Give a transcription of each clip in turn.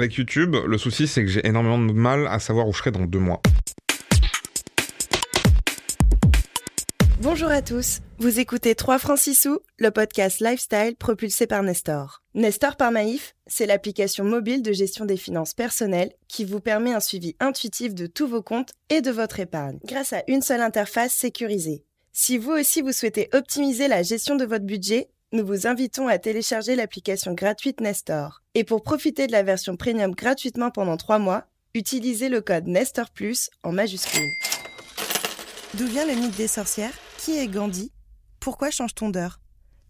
avec YouTube, le souci c'est que j'ai énormément de mal à savoir où je serai dans deux mois. Bonjour à tous, vous écoutez 3 francs 6 sous, le podcast lifestyle propulsé par Nestor. Nestor par Maïf, c'est l'application mobile de gestion des finances personnelles qui vous permet un suivi intuitif de tous vos comptes et de votre épargne grâce à une seule interface sécurisée. Si vous aussi vous souhaitez optimiser la gestion de votre budget, nous vous invitons à télécharger l'application gratuite Nestor. Et pour profiter de la version premium gratuitement pendant 3 mois, utilisez le code Nestor Plus en majuscule. D'où vient le mythe des sorcières? Qui est Gandhi? Pourquoi change-t-on d'heure?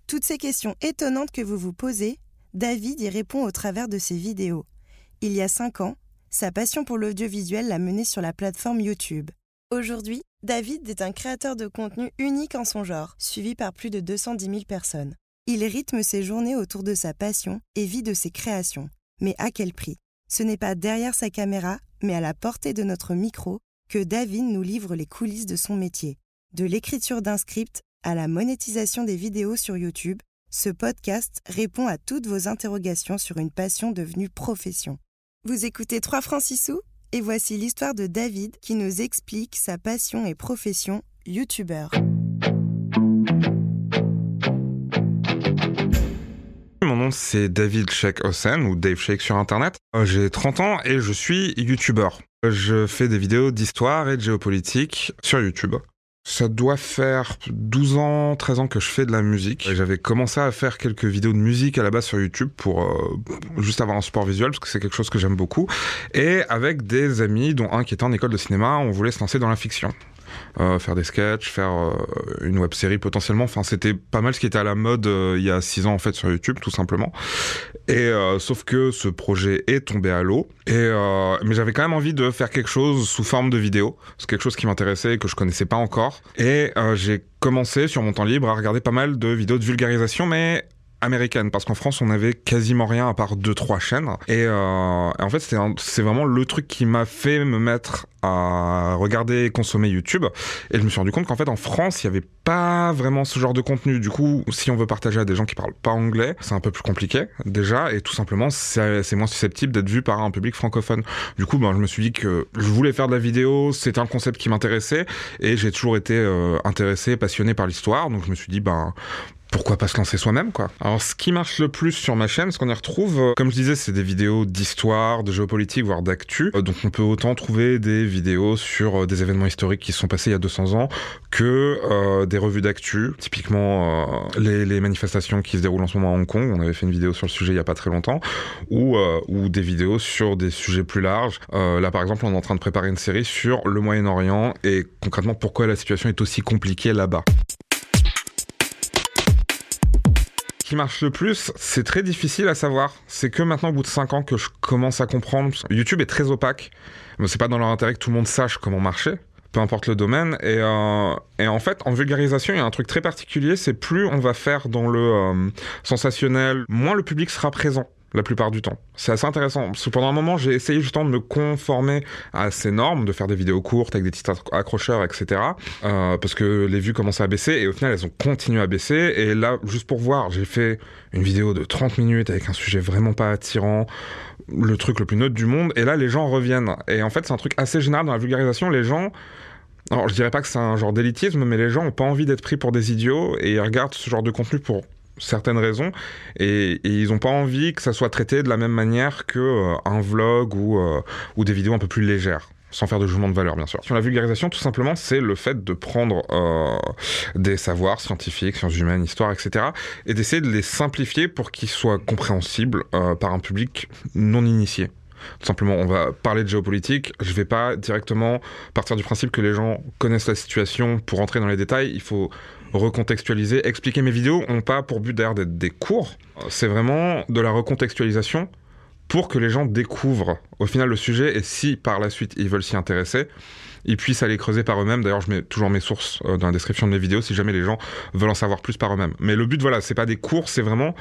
Toutes ces questions étonnantes que vous vous posez, David y répond au travers de ses vidéos. Il y a 5 ans, sa passion pour l'audiovisuel l'a mené sur la plateforme YouTube. Aujourd'hui, David est un créateur de contenu unique en son genre, suivi par plus de 210 000 personnes. Il rythme ses journées autour de sa passion et vit de ses créations. Mais à quel prix? Ce n'est pas derrière sa caméra, mais à la portée de notre micro, que David nous livre les coulisses de son métier. De l'écriture d'un script à la monétisation des vidéos sur YouTube, ce podcast répond à toutes vos interrogations sur une passion devenue profession. Vous écoutez 3 francs 6 sous et voici l'histoire de David qui nous explique sa passion et profession youtubeur. Mon nom c'est David Sheikh Hossein ou Dave Sheikh sur internet. Euh, J'ai 30 ans et je suis youtubeur. Je fais des vidéos d'histoire et de géopolitique sur YouTube. Ça doit faire 12 ans, 13 ans que je fais de la musique. J'avais commencé à faire quelques vidéos de musique à la base sur YouTube pour euh, juste avoir un support visuel parce que c'est quelque chose que j'aime beaucoup. Et avec des amis, dont un qui était en école de cinéma, on voulait se lancer dans la fiction. Euh, faire des sketchs, faire euh, une web série potentiellement. Enfin, c'était pas mal ce qui était à la mode euh, il y a six ans en fait sur YouTube, tout simplement. Et sauf que ce projet est tombé à l'eau. Et mais j'avais quand même envie de faire quelque chose sous forme de vidéo. C'est quelque chose qui m'intéressait et que je connaissais pas encore. Et j'ai commencé sur mon temps libre à regarder pas mal de vidéos de vulgarisation, mais américaine parce qu'en France on avait quasiment rien à part deux trois chaînes. Et, euh, en fait c'est vraiment le truc qui m'a fait me mettre à regarder et consommer YouTube. Et je me suis rendu compte qu'en fait en France il y avait pas vraiment ce genre de contenu. Du coup si on veut partager à des gens qui parlent pas anglais c'est un peu plus compliqué déjà. Et tout simplement c'est moins susceptible d'être vu par un public francophone. Du coup ben, je me suis dit que je voulais faire de la vidéo. C'était un concept qui m'intéressait. Et j'ai toujours été euh, intéressé passionné par l'histoire. Donc je me suis dit ben pourquoi pas se lancer soi-même quoi Alors ce qui marche le plus sur ma chaîne, ce qu'on y retrouve, euh, comme je disais, c'est des vidéos d'histoire, de géopolitique, voire d'actu. Euh, donc on peut autant trouver des vidéos sur euh, des événements historiques qui se sont passés il y a 200 ans que des revues d'actu. Typiquement les, manifestations qui se déroulent en ce moment à Hong Kong, on avait fait une vidéo sur le sujet il y a pas très longtemps, ou, ou des vidéos sur des sujets plus larges. Là par exemple, on est en train de préparer une série sur le Moyen-Orient et concrètement pourquoi la situation est aussi compliquée là-bas. Qui marche le plus, c'est très difficile à savoir. C'est que maintenant, au bout de 5 ans, que je commence à comprendre. YouTube est très opaque. Mais c'est pas dans leur intérêt que tout le monde sache comment marcher. Peu importe le domaine. Et, euh, et en fait, en vulgarisation, il y a un truc très particulier. C'est plus on va faire dans le euh, sensationnel, moins le public sera présent la plupart du temps. C'est assez intéressant. Pendant un moment, j'ai essayé justement de me conformer à ces normes, de faire des vidéos courtes avec des titres accro- accrocheurs, etc. Euh, parce que les vues commençaient à baisser et au final, elles ont continué à baisser. Et là, juste pour voir, j'ai fait une vidéo de 30 minutes avec un sujet vraiment pas attirant, le truc le plus neutre du monde. Et là, les gens reviennent. Et en fait, c'est un truc assez général dans la vulgarisation. Les gens alors, je dirais pas que c'est un genre d'élitisme, mais les gens ont pas envie d'être pris pour des idiots et ils regardent ce genre de contenu pour certaines raisons et, ils ont pas envie que ça soit traité de la même manière que euh, un vlog ou, euh, ou des vidéos un peu plus légères sans faire de jugement de valeur bien sûr. Sur la vulgarisation, tout simplement, c'est le fait de prendre euh, des savoirs scientifiques, sciences humaines, histoire, etc., et d'essayer de les simplifier pour qu'ils soient compréhensibles par un public non initié. Tout simplement, on va parler de géopolitique. Je vais pas directement partir du principe que les gens connaissent la situation pour entrer dans les détails. Il faut recontextualiser, expliquer mes vidéos ont pas pour but d'ailleurs d'être des cours. C'est vraiment de la recontextualisation pour que les gens découvrent au final le sujet et si par la suite ils veulent s'y intéresser, ils puissent aller creuser par eux-mêmes. D'ailleurs, je mets toujours mes sources euh, dans la description de mes vidéos si jamais les gens veulent en savoir plus par eux-mêmes. Mais le but, voilà, c'est pas des cours, c'est vraiment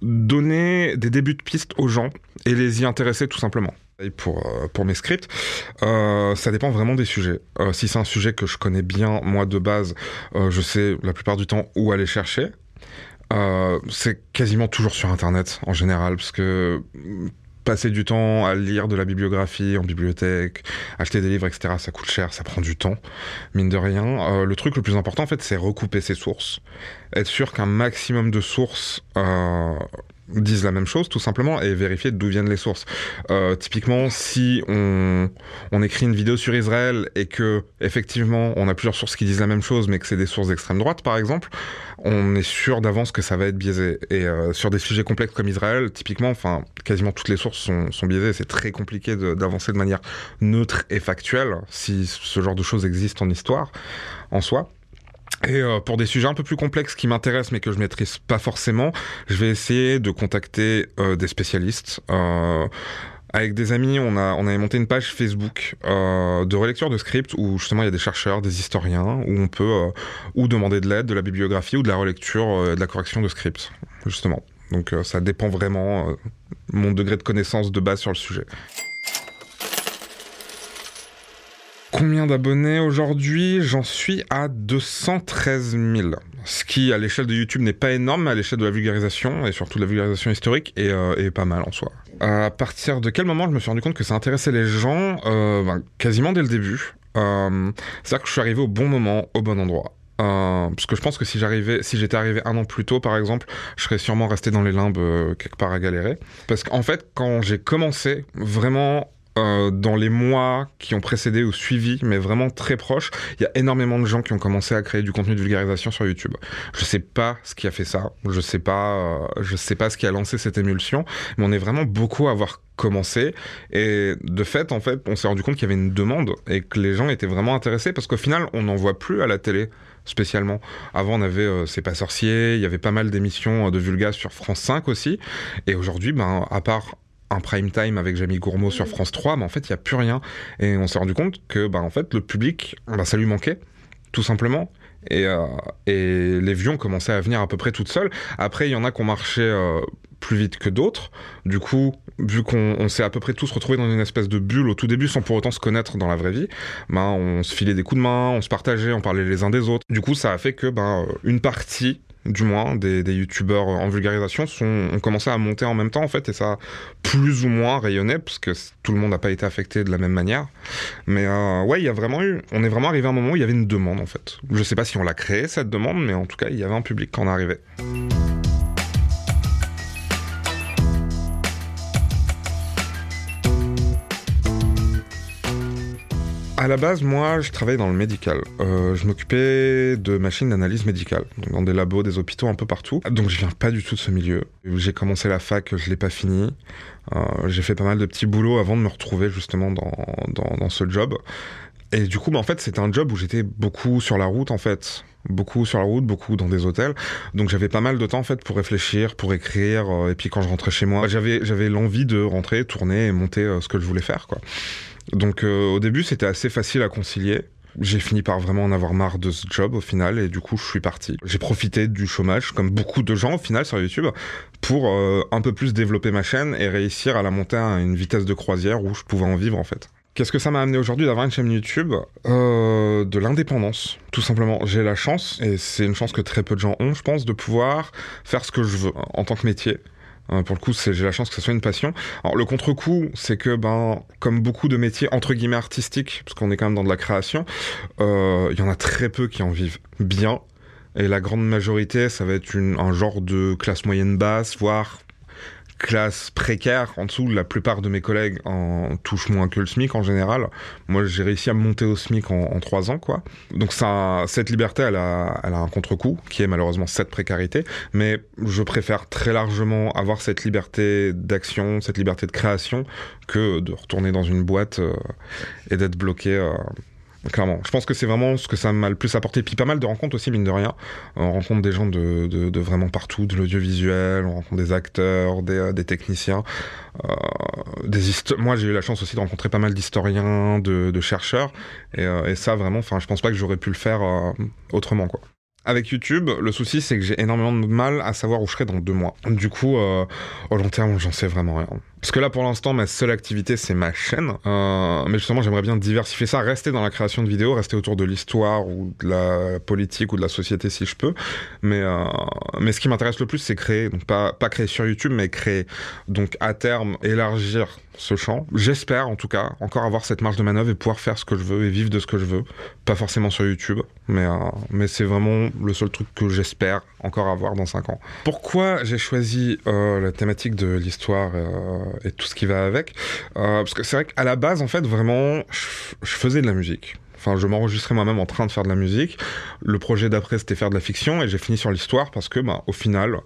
donner des débuts de pistes aux gens et les y intéresser tout simplement. Euh, pour mes scripts, euh, ça dépend vraiment des sujets. Euh, si c'est un sujet que je connais bien, moi de base, je sais la plupart du temps où aller chercher. C'est quasiment toujours sur Internet en général, parce que passer du temps à lire de la bibliographie en bibliothèque, acheter des livres, etc. Ça coûte cher, ça prend du temps, mine de rien. Le truc le plus important, en fait, c'est recouper ses sources. Être sûr qu'un maximum de sources disent la même chose tout simplement et vérifier d'où viennent les sources. Euh, typiquement, si on, écrit une vidéo sur Israël et que effectivement on a plusieurs sources qui disent la même chose mais que c'est des sources d'extrême droite par exemple, on est sûr d'avance que ça va être biaisé. Et euh, sur des sujets complexes comme Israël, typiquement, enfin quasiment toutes les sources sont, sont biaisées. C'est très compliqué d'avancer de, de manière neutre et factuelle si ce genre de choses existe en histoire en soi. Et euh, pour des sujets un peu plus complexes qui m'intéressent mais que je maîtrise pas forcément, je vais essayer de contacter euh, des spécialistes. Euh, avec des amis, on a on avait monté une page Facebook euh, de relecture de scripts où justement il y a des chercheurs, des historiens où on peut euh, ou demander de l'aide, de la bibliographie ou de la relecture, euh, de la correction de scripts justement. Donc ça dépend vraiment mon degré de connaissance de base sur le sujet. Combien d'abonnés aujourd'hui? J'en suis à 213 000. Ce qui, à l'échelle de YouTube, n'est pas énorme, mais à l'échelle de la vulgarisation, et surtout de la vulgarisation historique, est, euh, pas mal en soi. À partir de quel moment je me suis rendu compte que ça intéressait les gens? Euh, ben, Quasiment dès le début. Euh, C'est-à-dire que je suis arrivé au bon moment, au bon endroit. Parce que je pense que si j'étais arrivé un an plus tôt, par exemple, je serais sûrement resté dans les limbes quelque part à galérer. Parce qu'en fait, quand j'ai commencé, vraiment euh, dans les mois qui ont précédé ou suivi, mais vraiment très proches, il y a énormément de gens qui ont commencé à créer du contenu de vulgarisation sur YouTube. Je sais pas ce qui a fait ça, je sais pas, euh, je sais pas ce qui a lancé cette émulsion, mais on est vraiment beaucoup à avoir commencé et de fait en fait on s'est rendu compte qu'il y avait une demande et que les gens étaient vraiment intéressés parce qu'au final on n'en voit plus à la télé spécialement. Avant, on avait euh, C'est pas sorcier, il y avait pas mal d'émissions de Vulga sur France 5 aussi. Et aujourd'hui, ben, à part un prime time avec Jamie Gourmaud sur France 3, mais en fait, il n'y a plus rien. Et on s'est rendu compte que, bah, en fait, le public, bah, ça lui manquait, tout simplement. Et, euh, et les ont commencé à venir à peu près toutes seules. Après, il y en a qui ont marché euh, plus vite que d'autres. Du coup, vu qu'on s'est à peu près tous retrouvés dans une espèce de bulle au tout début sans pour autant se connaître dans la vraie vie, ben, on se filait des coups de main, on se partageait, on parlait les uns des autres. Du coup, ça a fait que ben, une partie du moins, des, des youtubeurs en vulgarisation ont commencé à monter en même temps, en fait, et ça a plus ou moins rayonné, parce que tout le monde n'a pas été affecté de la même manière. Mais euh, ouais, il y a vraiment eu, on est vraiment arrivé à un moment où il y avait une demande, en fait. Je sais pas si on l'a créé, cette demande, mais en tout cas, il y avait un public quand on est À la base, moi, je travaillais dans le médical. Euh, je m'occupais de machines d'analyse médicale, dans des labos, des hôpitaux, un peu partout. Donc, je viens pas du tout de ce milieu. J'ai commencé la fac, je l'ai pas fini. Euh, j'ai fait pas mal de petits boulots avant de me retrouver justement dans ce job. Et du coup, bah, en fait, c'était un job où j'étais beaucoup sur la route, en fait. Beaucoup sur la route, beaucoup dans des hôtels. Donc j'avais pas mal de temps en fait pour réfléchir, pour écrire. Euh, et puis quand je rentrais chez moi, j'avais j'avais l'envie de rentrer, tourner et monter euh, ce que je voulais faire, quoi. Donc euh, au début, c'était assez facile à concilier. J'ai fini par vraiment en avoir marre de ce job au final et du coup je suis parti. J'ai profité du chômage comme beaucoup de gens au final sur YouTube pour euh, un peu plus développer ma chaîne et réussir à la monter à une vitesse de croisière où je pouvais en vivre en fait. Qu'est-ce que ça m'a amené aujourd'hui d'avoir une chaîne YouTube euh, De l'indépendance, tout simplement. J'ai la chance, et c'est une chance que très peu de gens ont, je pense, de pouvoir faire ce que je veux en tant que métier. Euh, pour le coup, j'ai la chance que ce soit une passion. Alors le contre-coup, c'est que ben, comme beaucoup de métiers entre guillemets artistiques, parce qu'on est quand même dans de la création, euh, il y en a très peu qui en vivent bien. Et la grande majorité, ça va être un genre de classe moyenne basse, voire classe précaire en dessous. La plupart de mes collègues en touchent moins que le SMIC en général. Moi, j'ai réussi à monter au SMIC en, trois ans, quoi. Donc ça, cette liberté, elle a, elle a un contre-coup qui est malheureusement cette précarité. Mais je préfère très largement avoir cette liberté d'action, cette liberté de création, que de retourner dans une boîte euh, et d'être bloqué. Euh, Clairement. Je pense que c'est vraiment ce que ça m'a le plus apporté. Puis pas mal de rencontres aussi, mine de rien. On rencontre des gens de, vraiment partout, de l'audiovisuel, on rencontre des acteurs, des, des techniciens. Euh, des Moi, j'ai eu la chance aussi de rencontrer pas mal d'historiens, de, chercheurs. Et, euh, et ça, vraiment, je pense pas que j'aurais pu le faire euh, autrement, quoi. Avec YouTube, le souci c'est que j'ai énormément de mal à savoir où je serai dans deux mois. Du coup, euh, au long terme, j'en sais vraiment rien. Parce que là, pour l'instant, ma seule activité, c'est ma chaîne. Euh, mais justement, j'aimerais bien diversifier ça, rester dans la création de vidéos, rester autour de l'histoire ou de la politique ou de la société si je peux. Mais, euh, mais ce qui m'intéresse le plus, c'est créer. Donc, pas, pas créer sur YouTube, mais créer. Donc, à terme, élargir ce champ. J'espère, en tout cas, encore avoir cette marge de manœuvre et pouvoir faire ce que je veux et vivre de ce que je veux. Pas forcément sur YouTube, mais, euh, mais c'est vraiment le seul truc que j'espère encore avoir dans 5 ans. Pourquoi j'ai choisi euh, la thématique de l'histoire euh, et tout ce qui va avec Parce que c'est vrai qu'à la base, en fait, vraiment, je, je faisais de la musique. Enfin, je m'enregistrais moi-même en train de faire de la musique. Le projet d'après, c'était faire de la fiction, et j'ai fini sur l'histoire parce que, bah, au final,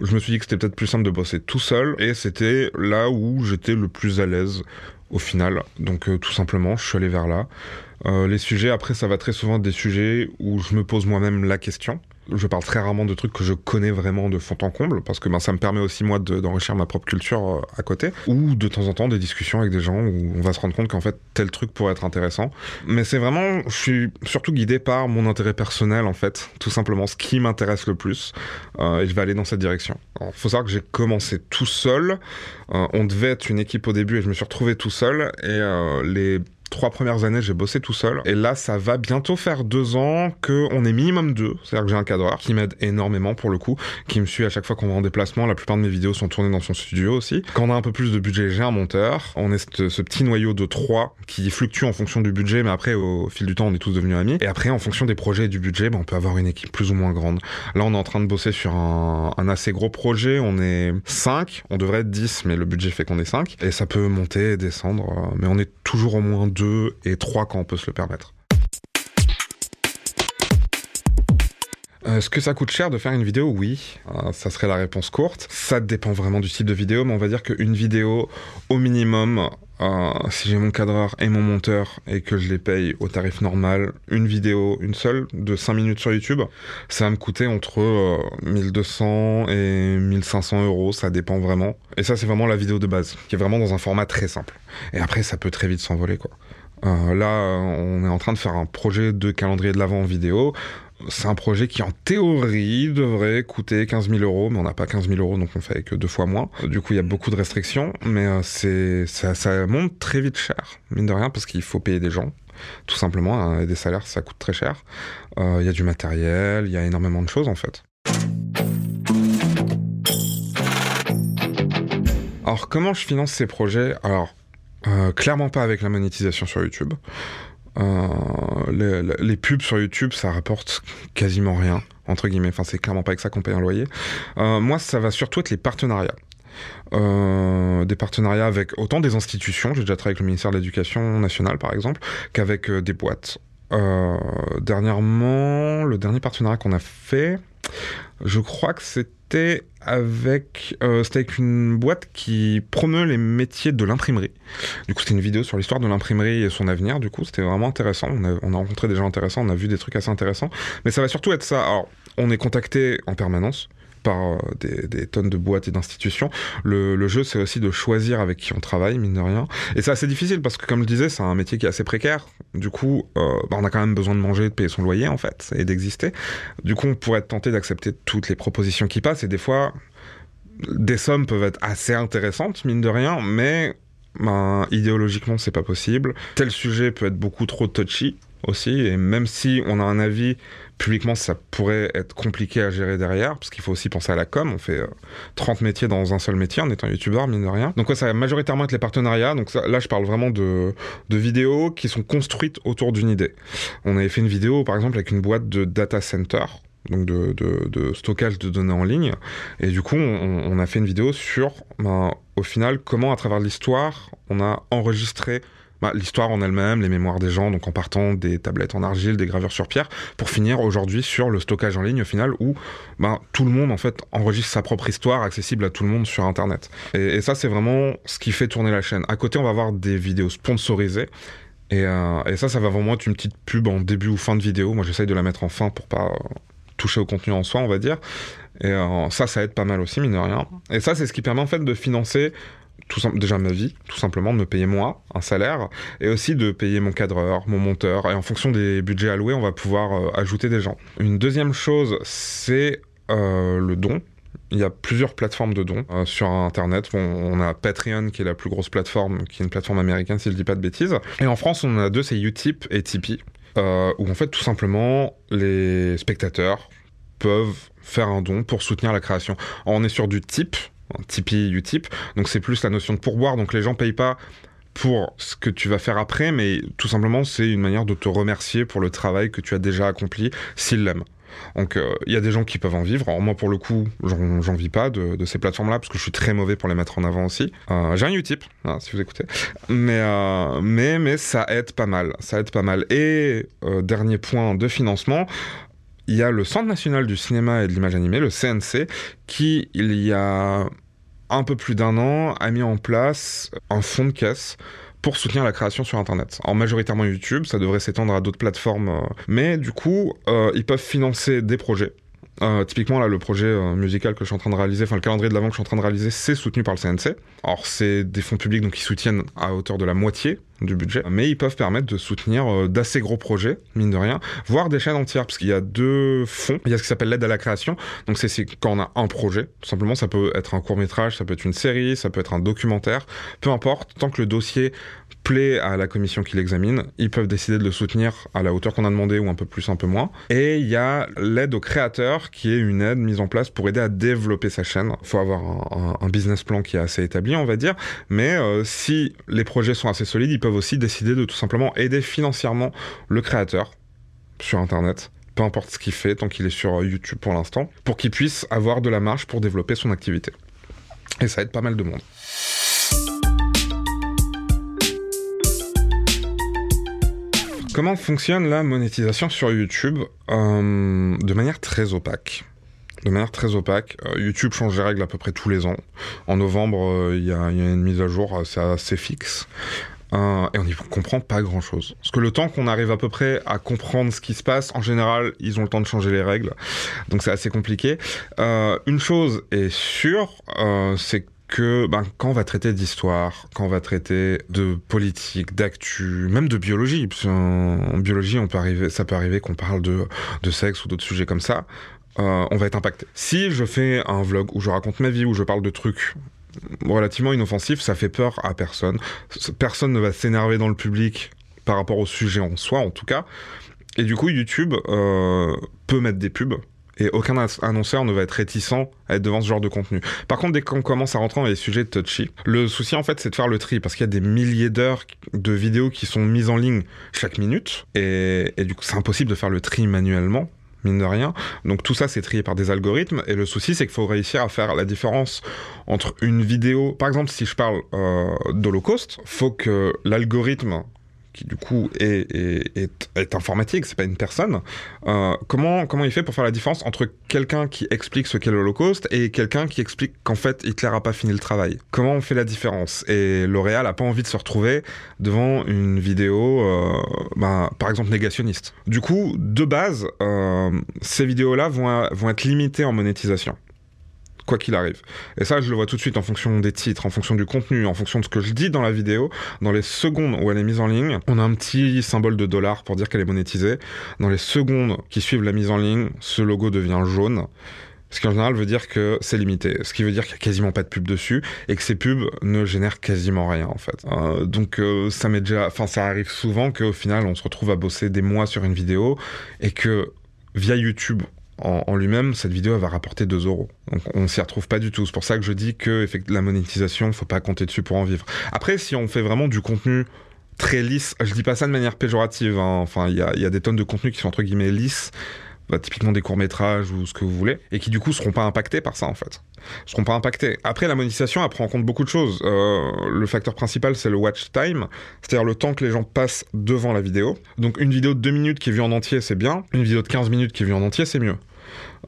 je me suis dit que c'était peut-être plus simple de bosser tout seul et c'était là où j'étais le plus à l'aise au final. Donc euh, tout simplement, je suis allé vers là. Euh, les sujets, après, ça va très souvent être des sujets où je me pose moi-même la question je parle très rarement de trucs que je connais vraiment de fond en comble, parce que ben, ça me permet aussi, moi, d'enrichir ma propre culture euh, à côté, ou de temps en temps des discussions avec des gens où on va se rendre compte qu'en fait, tel truc pourrait être intéressant. Mais c'est vraiment, je suis surtout guidé par mon intérêt personnel, en fait, tout simplement, ce qui m'intéresse le plus, euh, et je vais aller dans cette direction. Il faut savoir que j'ai commencé tout seul, euh, on devait être une équipe au début, et je me suis retrouvé tout seul, et les trois premières années, j'ai bossé tout seul. Et là, ça va bientôt faire deux ans qu'on est minimum deux. C'est-à-dire que j'ai un cadreur qui m'aide énormément pour le coup, qui me suit à chaque fois qu'on va en déplacement. La plupart de mes vidéos sont tournées dans son studio aussi. Quand on a un peu plus de budget, j'ai un monteur. On est ce, petit noyau de trois qui fluctue en fonction du budget, mais après, au fil du temps, on est tous devenus amis. Et après, en fonction des projets et du budget, ben, on peut avoir une équipe plus ou moins grande. Là, on est en train de bosser sur un, assez gros projet. On est cinq. On devrait être 10, mais le budget fait qu'on est cinq. Et ça peut monter et descendre. Mais on est toujours au moins deux et trois quand on peut se le permettre. Est-ce que ça coûte cher de faire une vidéo? Oui, euh, ça serait la réponse courte. Ça dépend vraiment du type de vidéo, mais on va dire qu'une vidéo, au minimum, euh, si j'ai mon cadreur et mon monteur et que je les paye au tarif normal, une vidéo, une seule, de 5 minutes sur YouTube, ça va me coûter entre 1200 euh, et 1500 euros, ça dépend vraiment. Et ça, c'est vraiment la vidéo de base, qui est vraiment dans un format très simple. Et après, ça peut très vite s'envoler, quoi. Euh, là, on est en train de faire un projet de calendrier de l'avant en vidéo. C'est un projet qui, en théorie, devrait coûter 15 000 euros, mais on n'a pas 15 000 euros, donc on fait que deux fois moins. Du coup, il y a beaucoup de restrictions, mais euh, c'est ça, monte très vite cher, mine de rien, parce qu'il faut payer des gens, tout simplement. Hein, et des salaires, ça coûte très cher. Euh, il y a du matériel, il y a énormément de choses, en fait. Alors, comment je finance ces projets? Alors, euh, clairement pas avec la monétisation sur YouTube. Euh, les, pubs sur YouTube, ça rapporte quasiment rien, entre guillemets. Enfin, c'est clairement pas avec ça qu'on paye un loyer. Euh, moi, ça va surtout être les partenariats. des partenariats avec autant des institutions, j'ai déjà travaillé avec le ministère de l'Éducation nationale par exemple, qu'avec des boîtes. Dernièrement, le dernier partenariat qu'on a fait, je crois que c'était avec, euh, c'était avec une boîte qui promeut les métiers de l'imprimerie. Du coup, c'était une vidéo sur l'histoire de l'imprimerie et son avenir. Du coup, c'était vraiment intéressant. On a, on a, rencontré des gens intéressants, on a vu des trucs assez intéressants. Mais ça va surtout être ça. Alors, on est contacté en permanence par euh, des, tonnes de boîtes et d'institutions. Le, jeu, c'est aussi de choisir avec qui on travaille, mine de rien. Et c'est assez difficile parce que, comme je disais, c'est un métier qui est assez précaire. Du coup, euh, bah, on a quand même besoin de manger, de payer son loyer, en fait, et d'exister. Du coup, on pourrait être tenté d'accepter toutes les propositions qui passent. Et des fois, des sommes peuvent être assez intéressantes, mine de rien, mais ben, idéologiquement, c'est pas possible. Tel sujet peut être beaucoup trop touchy aussi, et même si on a un avis publiquement, ça pourrait être compliqué à gérer derrière, parce qu'il faut aussi penser à la com. On fait 30 euh, métiers dans un seul métier en étant youtubeur, mine de rien. Donc, ça va majoritairement être les partenariats. Donc, là, je parle vraiment de, de vidéos qui sont construites autour d'une idée. On avait fait une vidéo, par exemple, avec une boîte de data center donc de, de, stockage de données en ligne. Et du coup, on, a fait une vidéo sur, ben, au final, comment à travers l'histoire, on a enregistré bah, l'histoire en elle-même, les mémoires des gens, donc en partant des tablettes en argile, des gravures sur pierre, pour finir aujourd'hui sur le stockage en ligne au final, où bah, tout le monde en fait enregistre sa propre histoire accessible à tout le monde sur Internet. Et, ça, c'est vraiment ce qui fait tourner la chaîne. À côté, on va avoir des vidéos sponsorisées. Et, euh, et ça, ça va vraiment être une petite pub en début ou fin de vidéo. Moi, j'essaye de la mettre en fin pour pas toucher au contenu en soi, on va dire. Et euh, ça, ça aide pas mal aussi, mine de rien. Et ça, c'est ce qui permet en fait de financer tout déjà ma vie, tout simplement, de me payer moi un salaire, et aussi de payer mon cadreur, mon monteur, et en fonction des budgets alloués, on va pouvoir euh, ajouter des gens. Une deuxième chose, c'est euh, le don. il y a plusieurs plateformes de dons euh, sur Internet. On a Patreon qui est la plus grosse plateforme, qui est une plateforme américaine si je dis pas de bêtises. Et en France, on en a deux, c'est Utip et Tipeee, où en fait tout simplement les spectateurs peuvent faire un don pour soutenir la création. On est sur du type, Tipeee, Utip, donc c'est plus la notion de pourboire, donc les gens payent pas pour ce que tu vas faire après, mais tout simplement c'est une manière de te remercier pour le travail que tu as déjà accompli s'ils l'aiment. Donc euh, il y a des gens qui peuvent en vivre. Moi pour le coup, j'en vis pas de, ces plateformes-là parce que je suis très mauvais pour les mettre en avant aussi. Euh, j'ai un Utip, hein, si vous écoutez, mais euh, mais mais ça aide pas mal, ça aide pas mal. Et dernier point de financement. Il y a le Centre national du cinéma et de l'image animée, le CNC, qui, il y a un peu plus d'un an, a mis en place un fonds de caisse pour soutenir la création sur Internet. En majoritairement YouTube, ça devrait s'étendre à d'autres plateformes, euh, mais du coup, euh, ils peuvent financer des projets. Euh, typiquement, là, le projet musical que je suis en train de réaliser, enfin le calendrier de l'avant que je suis en train de réaliser, c'est soutenu par le CNC. Alors, c'est des fonds publics, donc ils soutiennent à hauteur de la moitié du budget, mais ils peuvent permettre de soutenir euh, d'assez gros projets, mine de rien, voire des chaînes entières, parce qu'il y a deux fonds. Il y a ce qui s'appelle l'aide à la création, donc c'est quand on a un projet, tout simplement, ça peut être un court métrage, ça peut être une série, ça peut être un documentaire, peu importe, tant que le dossier plaît à la commission qui l'examine, ils peuvent décider de le soutenir à la hauteur qu'on a demandé ou un peu plus, un peu moins. Et il y a l'aide aux créateurs, qui est une aide mise en place pour aider à développer sa chaîne. Il faut avoir un, business plan qui est assez établi, on va dire, mais euh, si les projets sont assez solides, ils peuvent aussi décider de tout simplement aider financièrement le créateur sur Internet, peu importe ce qu'il fait, tant qu'il est sur YouTube pour l'instant, pour qu'il puisse avoir de la marge pour développer son activité. Et ça aide pas mal de monde. Comment fonctionne la monétisation sur YouTube euh, De manière très opaque? De manière très opaque. Euh, YouTube change les règles à peu près tous les ans. En novembre, euh, il y, a une mise à jour, c'est assez fixe. Et on n'y comprend pas grand chose. Parce que le temps qu'on arrive à peu près à comprendre ce qui se passe, en général, ils ont le temps de changer les règles. Donc c'est assez compliqué. une chose est sûre, c'est que ben, quand on va traiter d'histoire, quand on va traiter de politique, d'actu, même de biologie, en, biologie, ça peut arriver qu'on parle de, de sexe ou d'autres sujets comme ça, euh, on va être impacté. Si je fais un vlog où je raconte ma vie, où je parle de trucs relativement inoffensifs, ça fait peur à personne. Personne ne va s'énerver dans le public par rapport au sujet en soi, en tout cas. Et du coup, YouTube euh, peut mettre des pubs. Et aucun annonceur ne va être réticent à être devant ce genre de contenu. Par contre, dès qu'on commence à rentrer dans les sujets touchy, le souci en fait c'est de faire le tri parce qu'il y a des milliers d'heures de vidéos qui sont mises en ligne chaque minute et, du coup c'est impossible de faire le tri manuellement mine de rien. Donc tout ça, c'est trié par des algorithmes. Et le souci, c'est qu'il faut réussir à faire la différence entre une vidéo... Par exemple, si je parle euh, d'Holocauste, faut que l'algorithme qui du coup est, est, est, informatique, c'est pas une personne. Euh, comment, comment il fait pour faire la différence entre quelqu'un qui explique ce qu'est l'Holocauste et quelqu'un qui explique qu'en fait Hitler a pas fini le travail? Comment on fait la différence? Et L'Oréal a pas envie de se retrouver devant une vidéo, euh, bah, par exemple négationniste. Du coup, de base, euh, ces vidéos-là vont être limitées en monétisation quoi qu'il arrive. Et ça, je le vois tout de suite en fonction des titres, en fonction du contenu, en fonction de ce que je dis dans la vidéo. Dans les secondes où elle est mise en ligne, on a un petit symbole de dollar pour dire qu'elle est monétisée. Dans les secondes qui suivent la mise en ligne, ce logo devient jaune. Ce qui en général veut dire que c'est limité, ce qui veut dire qu'il n'y a quasiment pas de pub dessus et que ces pubs ne génèrent quasiment rien en fait. Euh, donc euh, ça m'est déjà, enfin ça arrive souvent qu'au final on se retrouve à bosser des mois sur une vidéo et que via YouTube en, lui-même, cette vidéo va rapporter 2 euros. Donc on s'y retrouve pas du tout. C'est pour ça que je dis que la monétisation, faut pas compter dessus pour en vivre. Après, si on fait vraiment du contenu très lisse, je dis pas ça de manière péjorative. Hein. Enfin, il y a, des tonnes de contenus qui sont entre guillemets lisses. Bah, typiquement des courts métrages ou ce que vous voulez, et qui du coup seront pas impactés par ça en fait. Seront pas impactés. Après la monétisation, elle prend en compte beaucoup de choses. Euh, le facteur principal c'est le watch time, c'est-à-dire le temps que les gens passent devant la vidéo. Donc une vidéo de 2 minutes qui est vue en entier c'est bien, une vidéo de 15 minutes qui est vue en entier c'est mieux.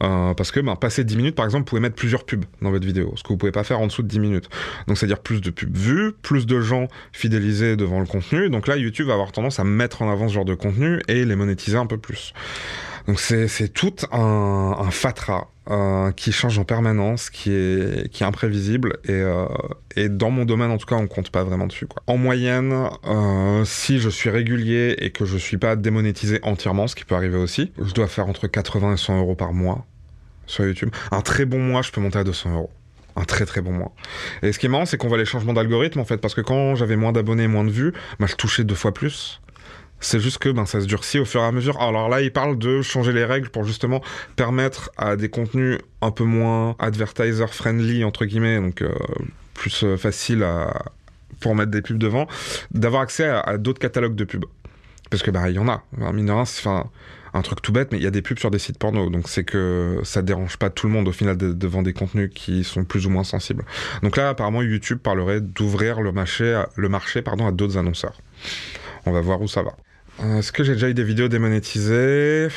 Euh, parce que ben, passer 10 minutes, par exemple, vous pouvez mettre plusieurs pubs dans votre vidéo, ce que vous pouvez pas faire en dessous de 10 minutes. Donc c'est-à-dire plus de pubs vues, plus de gens fidélisés devant le contenu. Donc là, YouTube va avoir tendance à mettre en avant ce genre de contenu et les monétiser un peu plus. Donc c'est tout un, un fatras euh, qui change en permanence, qui est, imprévisible et, euh, et dans mon domaine en tout cas on compte pas vraiment dessus. Quoi. En moyenne, euh, si je suis régulier et que je suis pas démonétisé entièrement, ce qui peut arriver aussi, je dois faire entre 80 et 100 euros par mois sur YouTube. Un très bon mois, je peux monter à 200 euros. Un très très bon mois. Et ce qui est marrant, c'est qu'on voit les changements d'algorithme en fait, parce que quand j'avais moins d'abonnés et moins de vues, bah, je touchais deux fois plus. C'est juste que ben, ça se durcit au fur et à mesure. Alors là, il parle de changer les règles pour justement permettre à des contenus un peu moins advertiser friendly entre guillemets, donc euh, plus euh, facile à pour mettre des pubs devant, d'avoir accès à, d'autres catalogues de pubs. Parce que bah y en a. Mine de rien, c'est un truc tout bête, mais il y a des pubs sur des sites porno, donc c'est que ça dérange pas tout le monde au final devant des contenus qui sont plus ou moins sensibles. Donc là, apparemment, YouTube parlerait d'ouvrir le marché, le marché pardon, à d'autres annonceurs. On va voir où ça va. Euh, est-ce que j'ai déjà eu des vidéos démonétisées?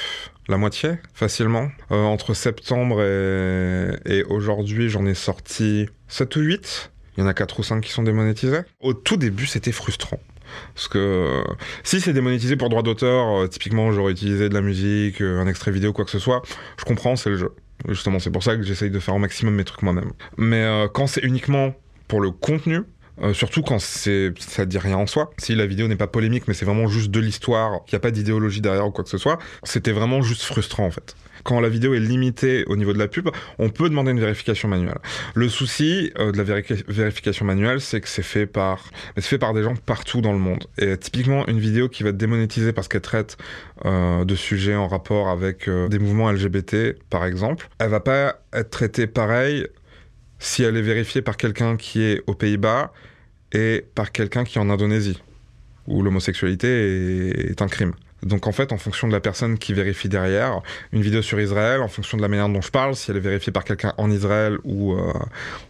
La moitié, facilement. Euh, entre septembre et, aujourd'hui, j'en ai sorti 7 ou 8. Il y en a 4 ou 5 qui sont démonétisés. Au tout début, c'était frustrant. Parce que euh, si c'est démonétisé pour droit d'auteur, typiquement j'aurais utilisé de la musique, un extrait vidéo, quoi que ce soit, je comprends, c'est le jeu. Justement, c'est pour ça que j'essaye de faire au maximum mes trucs moi-même. Mais quand c'est uniquement pour le contenu, euh, surtout quand c'est ça dit rien en soi. Si la vidéo n'est pas polémique, mais c'est vraiment juste de l'histoire, qu'il n'y a pas d'idéologie derrière ou quoi que ce soit, c'était vraiment juste frustrant en fait. Quand la vidéo est limitée au niveau de la pub, on peut demander une vérification manuelle. Le souci euh, de la vérification manuelle, c'est que c'est fait par, c'est fait par des gens partout dans le monde. Et typiquement, une vidéo qui va être démonétisée parce qu'elle traite euh, de sujets en rapport avec des mouvements LGBT, par exemple, elle va pas être traitée pareil si elle est vérifiée par quelqu'un qui est aux Pays-Bas et par quelqu'un qui est en Indonésie, où l'homosexualité est, un crime. Donc en fait, en fonction de la personne qui vérifie derrière, une vidéo sur Israël, en fonction de la manière dont je parle, si elle est vérifiée par quelqu'un en Israël ou, euh,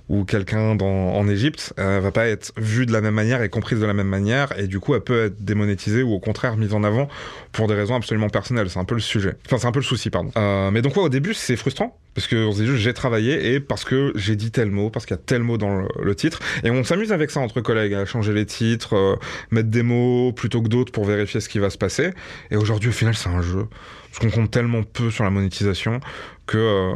ou quelqu'un en Égypte, elle va pas être vue de la même manière et comprise de la même manière, et du coup, elle peut être démonétisée ou au contraire mise en avant pour des raisons absolument personnelles. C'est un peu le sujet. Enfin, c'est un peu le souci, pardon. Euh, mais donc, ouais, au début, c'est frustrant parce que on se dit juste j'ai travaillé et parce que j'ai dit tel mot, parce qu'il y a tel mot dans le, titre. Et on s'amuse avec ça entre collègues, à changer les titres, euh, mettre des mots plutôt que d'autres pour vérifier ce qui va se passer. Et aujourd'hui, au final, c'est un jeu. Parce qu'on compte tellement peu sur la monétisation que euh,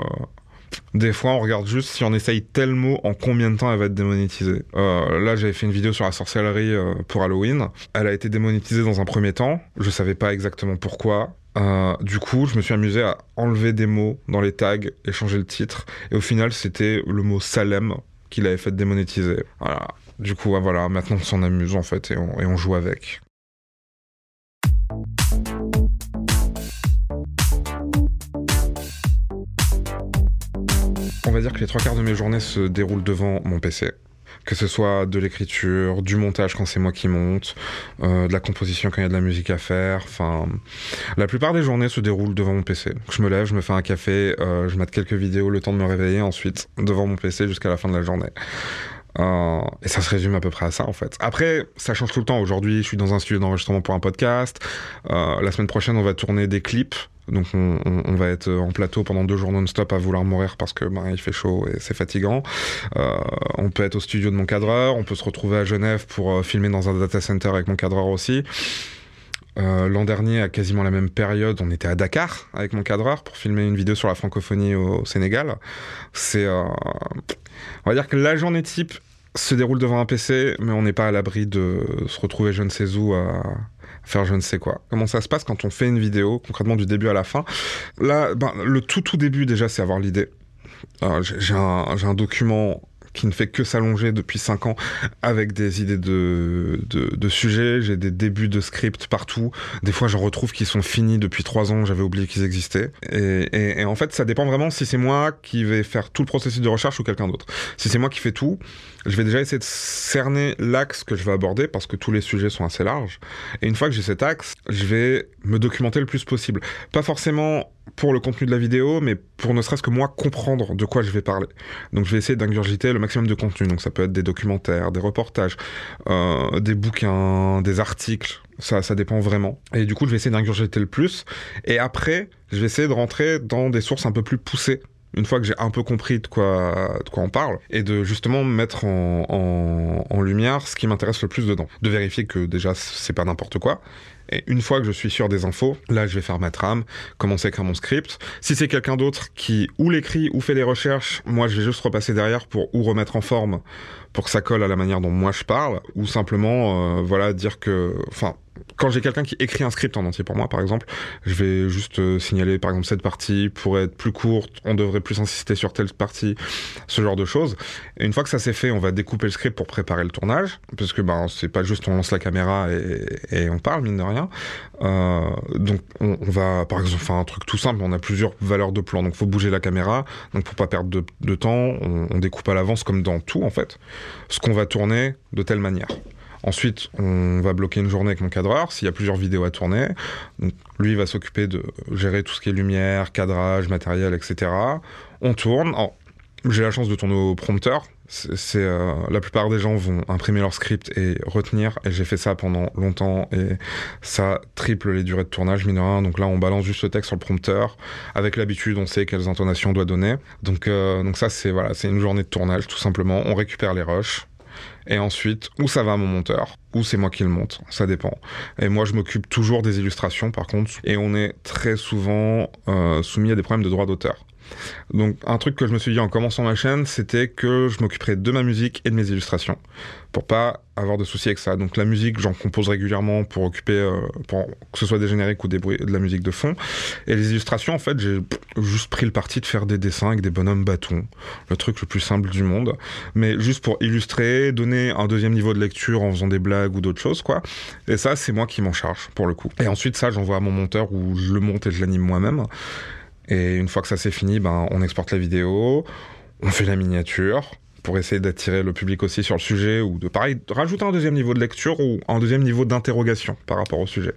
des fois, on regarde juste si on essaye tel mot, en combien de temps elle va être démonétisée. Euh, là, j'avais fait une vidéo sur la sorcellerie pour Halloween. Elle a été démonétisée dans un premier temps. Je savais pas exactement pourquoi. Euh, du coup, je me suis amusé à enlever des mots dans les tags et changer le titre. Et au final, c'était le mot Salem qui l'avait fait démonétiser. Du coup, voilà, maintenant on s'en amuse en fait et on joue avec. On va dire que les trois quarts de mes journées se déroulent devant mon PC que ce soit de l'écriture, du montage quand c'est moi qui monte, euh, de la composition quand il y a de la musique à faire. Enfin, la plupart des journées se déroulent devant mon PC. Je me lève, je me fais un café, euh, je mate quelques vidéos, le temps de me réveiller, ensuite devant mon PC jusqu'à la fin de la journée. Euh, et ça se résume à peu près à ça en fait. Après, ça change tout le temps. Aujourd'hui, je suis dans un studio d'enregistrement pour un podcast. la semaine prochaine, on va tourner des clips donc on, va être en plateau pendant deux jours non-stop à vouloir mourir parce que ben, il fait chaud et c'est fatigant. Euh, on peut être au studio de mon cadreur, on peut se retrouver à Genève pour euh, filmer dans un data center avec mon cadreur aussi. Euh, l'an dernier, à quasiment la même période, on était à Dakar avec mon cadreur pour filmer une vidéo sur la francophonie au, Sénégal. C'est, on va dire que la journée type se déroule devant un PC, mais on n'est pas à l'abri de se retrouver je ne sais où à, faire je ne sais quoi. Comment ça se passe quand on fait une vidéo, concrètement du début à la fin? Là, ben, le tout tout début déjà, c'est avoir l'idée. J'ai un, un, document qui ne fait que s'allonger depuis 5 ans avec des idées de, de, de sujets, j'ai des débuts de script partout. Des fois, j'en retrouve qui sont finis depuis 3 ans, j'avais oublié qu'ils existaient. Et, et, et, en fait, ça dépend vraiment si c'est moi qui vais faire tout le processus de recherche ou quelqu'un d'autre. Si c'est moi qui fais tout, je vais déjà essayer de cerner l'axe que je vais aborder parce que tous les sujets sont assez larges. Et une fois que j'ai cet axe, je vais me documenter le plus possible. Pas forcément pour le contenu de la vidéo, mais pour ne serait-ce que moi comprendre de quoi je vais parler. Donc je vais essayer d'ingurgiter le maximum de contenu. Donc ça peut être des documentaires, des reportages, euh, des bouquins, des articles. Ça, ça dépend vraiment. Et du coup, je vais essayer d'ingurgiter le plus. Et après, je vais essayer de rentrer dans des sources un peu plus poussées une fois que j'ai un peu compris de quoi, on parle, et de justement mettre en, lumière ce qui m'intéresse le plus dedans. De vérifier que déjà c'est pas n'importe quoi, Et une fois que je suis sûr des infos, là, je vais faire ma trame, commencer à écrire mon script. Si c'est quelqu'un d'autre qui ou l'écrit ou fait des recherches, moi, je vais juste repasser derrière pour ou remettre en forme pour que ça colle à la manière dont moi je parle, ou simplement, euh, voilà, dire que, enfin, quand j'ai quelqu'un qui écrit un script en entier pour moi, par exemple, je vais juste euh, signaler, par exemple, cette partie pourrait être plus courte, on devrait plus insister sur telle partie, ce genre de choses. Et une fois que ça c'est fait, on va découper le script pour préparer le tournage, parce que ben c'est pas juste on lance la caméra et, et on parle mine de rien. Euh, donc on, va, par exemple, faire un truc tout simple, on a plusieurs valeurs de plan, donc faut bouger la caméra, donc pour pas perdre de, temps, on, découpe à l'avance comme dans tout en fait, ce qu'on va tourner de telle manière. Ensuite, on va bloquer une journée avec mon cadreur s'il y a plusieurs vidéos à tourner. Lui va s'occuper de gérer tout ce qui est lumière, cadrage, matériel, etc. On tourne. J'ai la chance de tourner au prompteur. C'est euh, la plupart des gens vont imprimer leur script et retenir. Et j'ai fait ça pendant longtemps et ça triple les durées de tournage mine. Donc là, on balance juste le texte sur le prompteur. Avec l'habitude, on sait quelles intonations on doit donner. Donc euh, donc ça c'est voilà, c'est une journée de tournage tout simplement. On récupère les rushs. Et ensuite, où ça va mon monteur, ou c'est moi qui le monte, ça dépend. Et moi, je m'occupe toujours des illustrations, par contre, et on est très souvent euh, soumis à des problèmes de droit d'auteur. Donc un truc que je me suis dit en commençant ma chaîne, c'était que je m'occuperais de ma musique et de mes illustrations pour pas avoir de soucis avec ça. Donc la musique, j'en compose régulièrement pour occuper, euh, pour que ce soit des génériques ou des bruits, de la musique de fond. Et les illustrations, en fait, j'ai juste pris le parti de faire des dessins avec des bonhommes bâtons, le truc le plus simple du monde, mais juste pour illustrer, donner un deuxième niveau de lecture en faisant des blagues ou d'autres choses, quoi. Et ça, c'est moi qui m'en charge pour le coup. Et ensuite, ça, j'envoie à mon monteur où je le monte et je l'anime moi-même. Et une fois que ça c'est fini, ben, on exporte la vidéo, on fait la miniature pour essayer d'attirer le public aussi sur le sujet ou de pareil rajouter un deuxième niveau de lecture ou un deuxième niveau d'interrogation par rapport au sujet.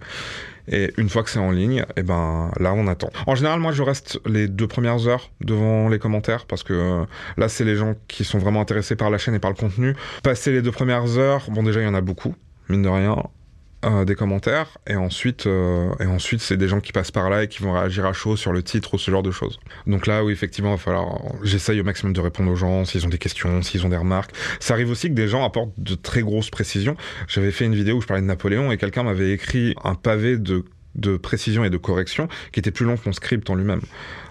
Et une fois que c'est en ligne, et eh ben là on attend. En général, moi je reste les deux premières heures devant les commentaires parce que euh, là c'est les gens qui sont vraiment intéressés par la chaîne et par le contenu. Passer les deux premières heures, bon déjà il y en a beaucoup, mine de rien euh, des commentaires et ensuite euh, et ensuite c'est des gens qui passent par là et qui vont réagir à chaud sur le titre ou ce genre de choses. Donc là oui effectivement il va falloir j'essaye au maximum de répondre aux gens s'ils ont des questions, s'ils ont des remarques. Ça arrive aussi que des gens apportent de très grosses précisions. J'avais fait une vidéo où je parlais de Napoléon et quelqu'un m'avait écrit un pavé de de précision et de correction qui était plus long que mon script en lui-même.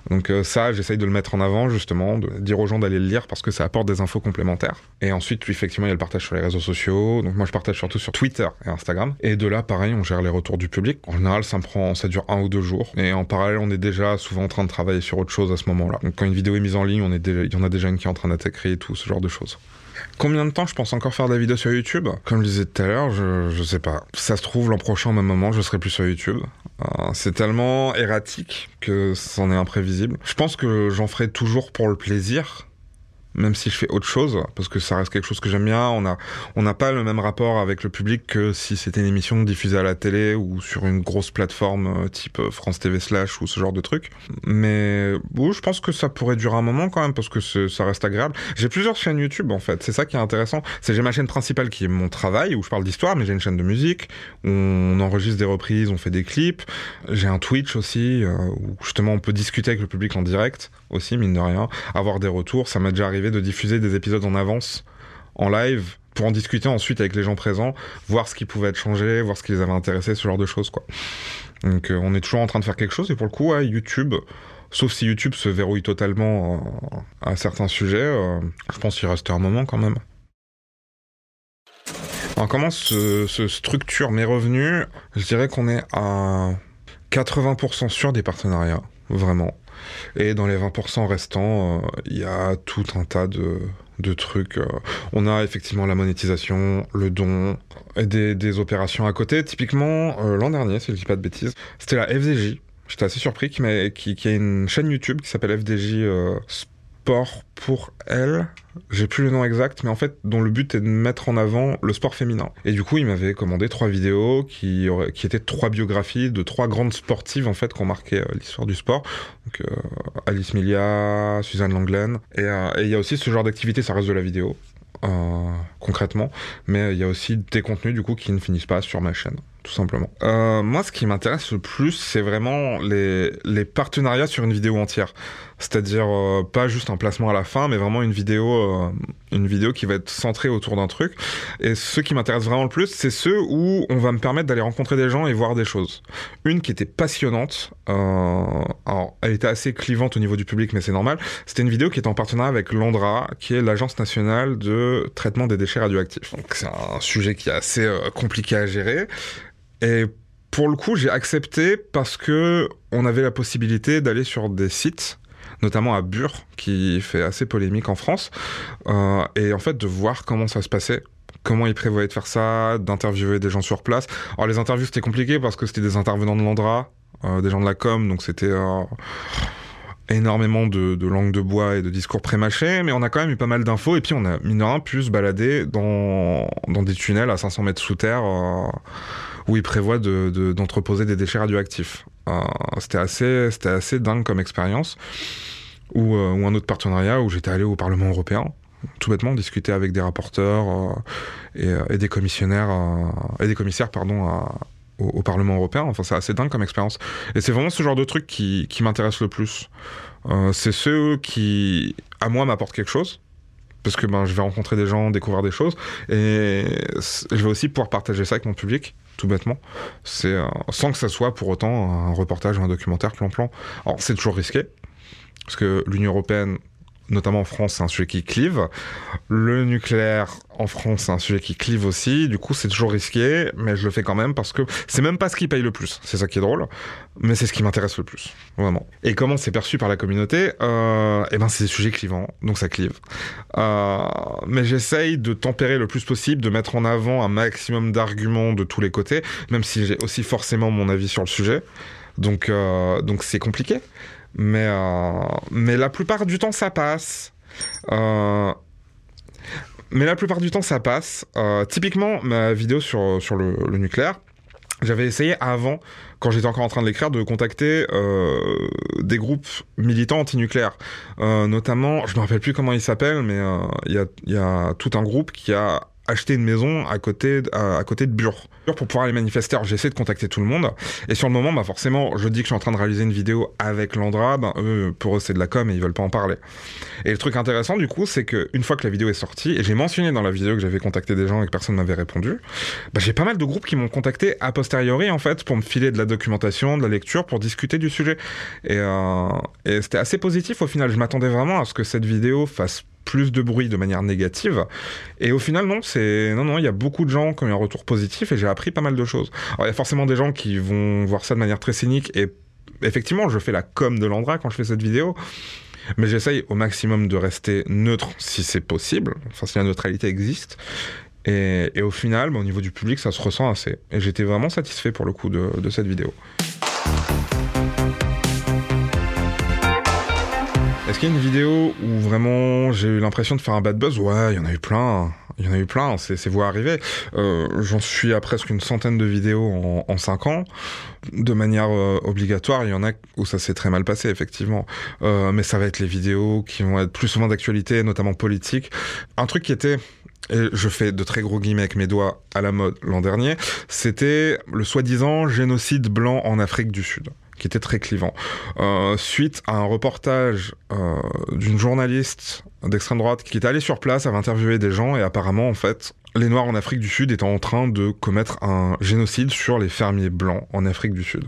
Donc euh, ça, j'essaye de le mettre en avant justement, de dire aux gens d'aller le lire parce que ça apporte des infos complémentaires. Et ensuite, effectivement, il y a le partage sur les réseaux sociaux. Donc moi, je partage surtout sur Twitter et Instagram. Et de là, pareil, on gère les retours du public. En général, ça me prend, ça dure un ou deux jours. Et en parallèle, on est déjà souvent en train de travailler sur autre chose à ce moment-là. Donc quand une vidéo est mise en ligne, on est il y en a déjà une qui est en train d'être écrite, tout ce genre de choses. Combien de temps je pense encore faire des vidéos sur YouTube? Comme je disais tout à l'heure, je, je sais pas. Ça se trouve, l'an prochain, au même moment, je serai plus sur YouTube. Euh, c'est tellement erratique que c'en est imprévisible. Je pense que j'en ferai toujours pour le plaisir, même si je fais autre chose, parce que ça reste quelque chose que j'aime bien. On a, on n'a pas le même rapport avec le public que si c'était une émission diffusée à la télé ou sur une grosse plateforme euh, type euh, France TV slash ou ce genre de truc. Mais bon, je pense que ça pourrait durer un moment quand même parce que ça reste agréable. J'ai plusieurs chaînes YouTube en fait. C'est ça qui est intéressant. C'est j'ai ma chaîne principale qui est mon travail où je parle d'histoire, mais j'ai une chaîne de musique où on enregistre des reprises, on fait des clips. J'ai un Twitch aussi euh, où justement on peut discuter avec le public en direct aussi mine de rien, avoir des retours. Ça m'est déjà arrivé de diffuser des épisodes en avance, en live, pour en discuter ensuite avec les gens présents, voir ce qui pouvait être changé, voir ce qui les avait intéressés, ce genre de choses, quoi. Donc euh, on est toujours en train de faire quelque chose, et pour le coup, YouTube, sauf si YouTube se verrouille totalement euh, à certains sujets, euh, je pense qu'il reste un moment quand même. Alors, comment se, se structure mes revenus Je dirais qu'on est à 80% sur des partenariats, vraiment. Et dans les 20% restants, il y a tout un tas de, trucs. euh. On a effectivement la monétisation, le don, et des, opérations à côté. Typiquement, euh, l'an dernier, si je dis pas de bêtises, c'était la FDJ. J'étais assez surpris qu'il y, qui, qui a une chaîne YouTube qui s'appelle FDJ euh, Sport pour elle. J'ai plus le nom exact, mais en fait, dont le but est de mettre en avant le sport féminin. Et du coup, il m'avait commandé trois vidéos qui, qui étaient trois biographies de trois grandes sportives, en fait, qui ont marqué euh, l'histoire du sport. Donc, euh, Alice Milia, Suzanne Langlen. Et euh, et il y a aussi ce genre d'activité, ça reste de la vidéo. concrètement, mais il y a aussi des contenus du coup qui ne finissent pas sur ma chaîne. tout simplement. Moi, ce qui m'intéresse le plus, c'est vraiment les partenariats sur une vidéo entière. C'est-à-dire euh, pas juste un placement à la fin, mais vraiment une vidéo, euh, une vidéo qui va être centrée autour d'un truc. Et ce qui m'intéresse vraiment le plus, c'est ceux où on va me permettre d'aller rencontrer des gens et voir des choses. Une qui était passionnante, euh, alors elle était assez clivante au niveau du public, mais c'est normal. C'était une vidéo qui était en partenariat avec l'ANDRA, qui est l'agence nationale de traitement des déchets radioactifs. Donc c'est un sujet qui est assez compliqué à gérer. Et pour le coup, j'ai accepté parce que on avait la possibilité d'aller sur des sites notamment à Bure, qui fait assez polémique en France, euh, et en fait de voir comment ça se passait comment ils prévoyaient de faire ça, d'interviewer des gens sur place. Alors les interviews c'était compliqué parce que c'était des intervenants de l'Andra, euh, des gens de la com, donc c'était euh, énormément de, langue de bois et de discours prémâchés, mais on a quand même eu pas mal d'infos et puis on a mine pu se balader dans, dans des tunnels à 500 mètres sous terre où ils prévoient d'entreposer de, des déchets radioactifs. C'était assez, c'était assez dingue comme expérience. Ou, euh, ou, un autre partenariat où j'étais allé au Parlement européen, tout bêtement, discuter avec des rapporteurs euh, euh, et, des commissionnaires et des commissaires, pardon, au, Parlement européen. Enfin, c'est assez dingue comme expérience. Et c'est vraiment ce genre de truc qui, qui m'intéresse le plus. c'est ceux qui, à moi, m'apportent quelque chose parce que ben, je vais rencontrer des gens, découvrir des choses, et je vais aussi pouvoir partager ça avec mon public, tout bêtement. C'est sans que ça soit pour autant un reportage ou un documentaire plan-plan. Alors c'est toujours risqué, parce que l'Union européenne, notamment en France, c'est un sujet qui clive. Le nucléaire en France, c'est un sujet qui clive aussi. Du coup, c'est toujours risqué, mais je le fais quand même parce que c'est même pas ce qui paye le plus. C'est ça qui est drôle, mais c'est ce qui m'intéresse le plus, vraiment. Et comment c'est perçu par la communauté euh, Eh ben, c'est des sujets clivants, donc ça clive. Euh, mais j'essaye de tempérer le plus possible, de mettre en avant un maximum d'arguments de tous les côtés, même si j'ai aussi forcément mon avis sur le sujet. Donc, euh, donc c'est compliqué. Mais, euh, mais la plupart du temps, ça passe. Euh, mais la plupart du temps, ça passe. Euh, typiquement, ma vidéo sur, sur le, nucléaire, j'avais essayé avant, quand j'étais encore en train de l'écrire, de contacter des groupes militants antinucléaires. Euh, notamment, je ne me rappelle plus comment ils s'appellent, mais il y a, y, a, tout un groupe qui a acheter une maison à côté, à, côté de Bure. Pour pouvoir aller manifester, j'essaie de contacter tout le monde. Et sur le moment, bah forcément, je dis que je suis en train de réaliser une vidéo avec Landra. Ben, eux, pour eux, c'est de la com et ils veulent pas en parler. Et le truc intéressant, du coup, c'est qu'une fois que la vidéo est sortie, et j'ai mentionné dans la vidéo que j'avais contacté des gens et que personne m'avait répondu, bah, j'ai pas mal de groupes qui m'ont contacté a posteriori, en fait, pour me filer de la documentation, de la lecture, pour discuter du sujet. Et, euh, et c'était assez positif au final. Je m'attendais vraiment à ce que cette vidéo fasse plus de bruit de manière négative. Et au final, non, c'est non, non, il y a beaucoup de gens qui ont eu un retour positif et j'ai appris pas mal de choses. Alors, il y a forcément des gens qui vont voir ça de manière très cynique et effectivement, je fais la com de l'Andra quand je fais cette vidéo. Mais j'essaye au maximum de rester neutre si c'est possible, enfin si la neutralité existe. Et, au final, bah, au niveau du public, ça se ressent assez. Et j'étais vraiment satisfait pour le coup de, de cette vidéo. Qu'il y a une vidéo où vraiment j'ai eu l'impression de faire un bad buzz Ouais, il y en a eu plein. Il y en a eu plein, c'est voix arriver. Euh, J'en suis à presque une centaine de vidéos en, 5 ans. De manière euh, obligatoire, il y en a où ça s'est très mal passé, effectivement. Euh, mais ça va être les vidéos qui vont être plus souvent d'actualité, notamment politique. Un truc qui était et je fais de très gros guillemets avec mes doigts à la mode l'an dernier, c'était le soi-disant génocide blanc en Afrique du Sud qui était très clivant. Euh, suite à un reportage euh, d'une journaliste d'extrême droite qui est allée sur place, avait interviewé des gens et apparemment en fait les Noirs en Afrique du Sud étaient en train de commettre un génocide sur les fermiers blancs en Afrique du Sud,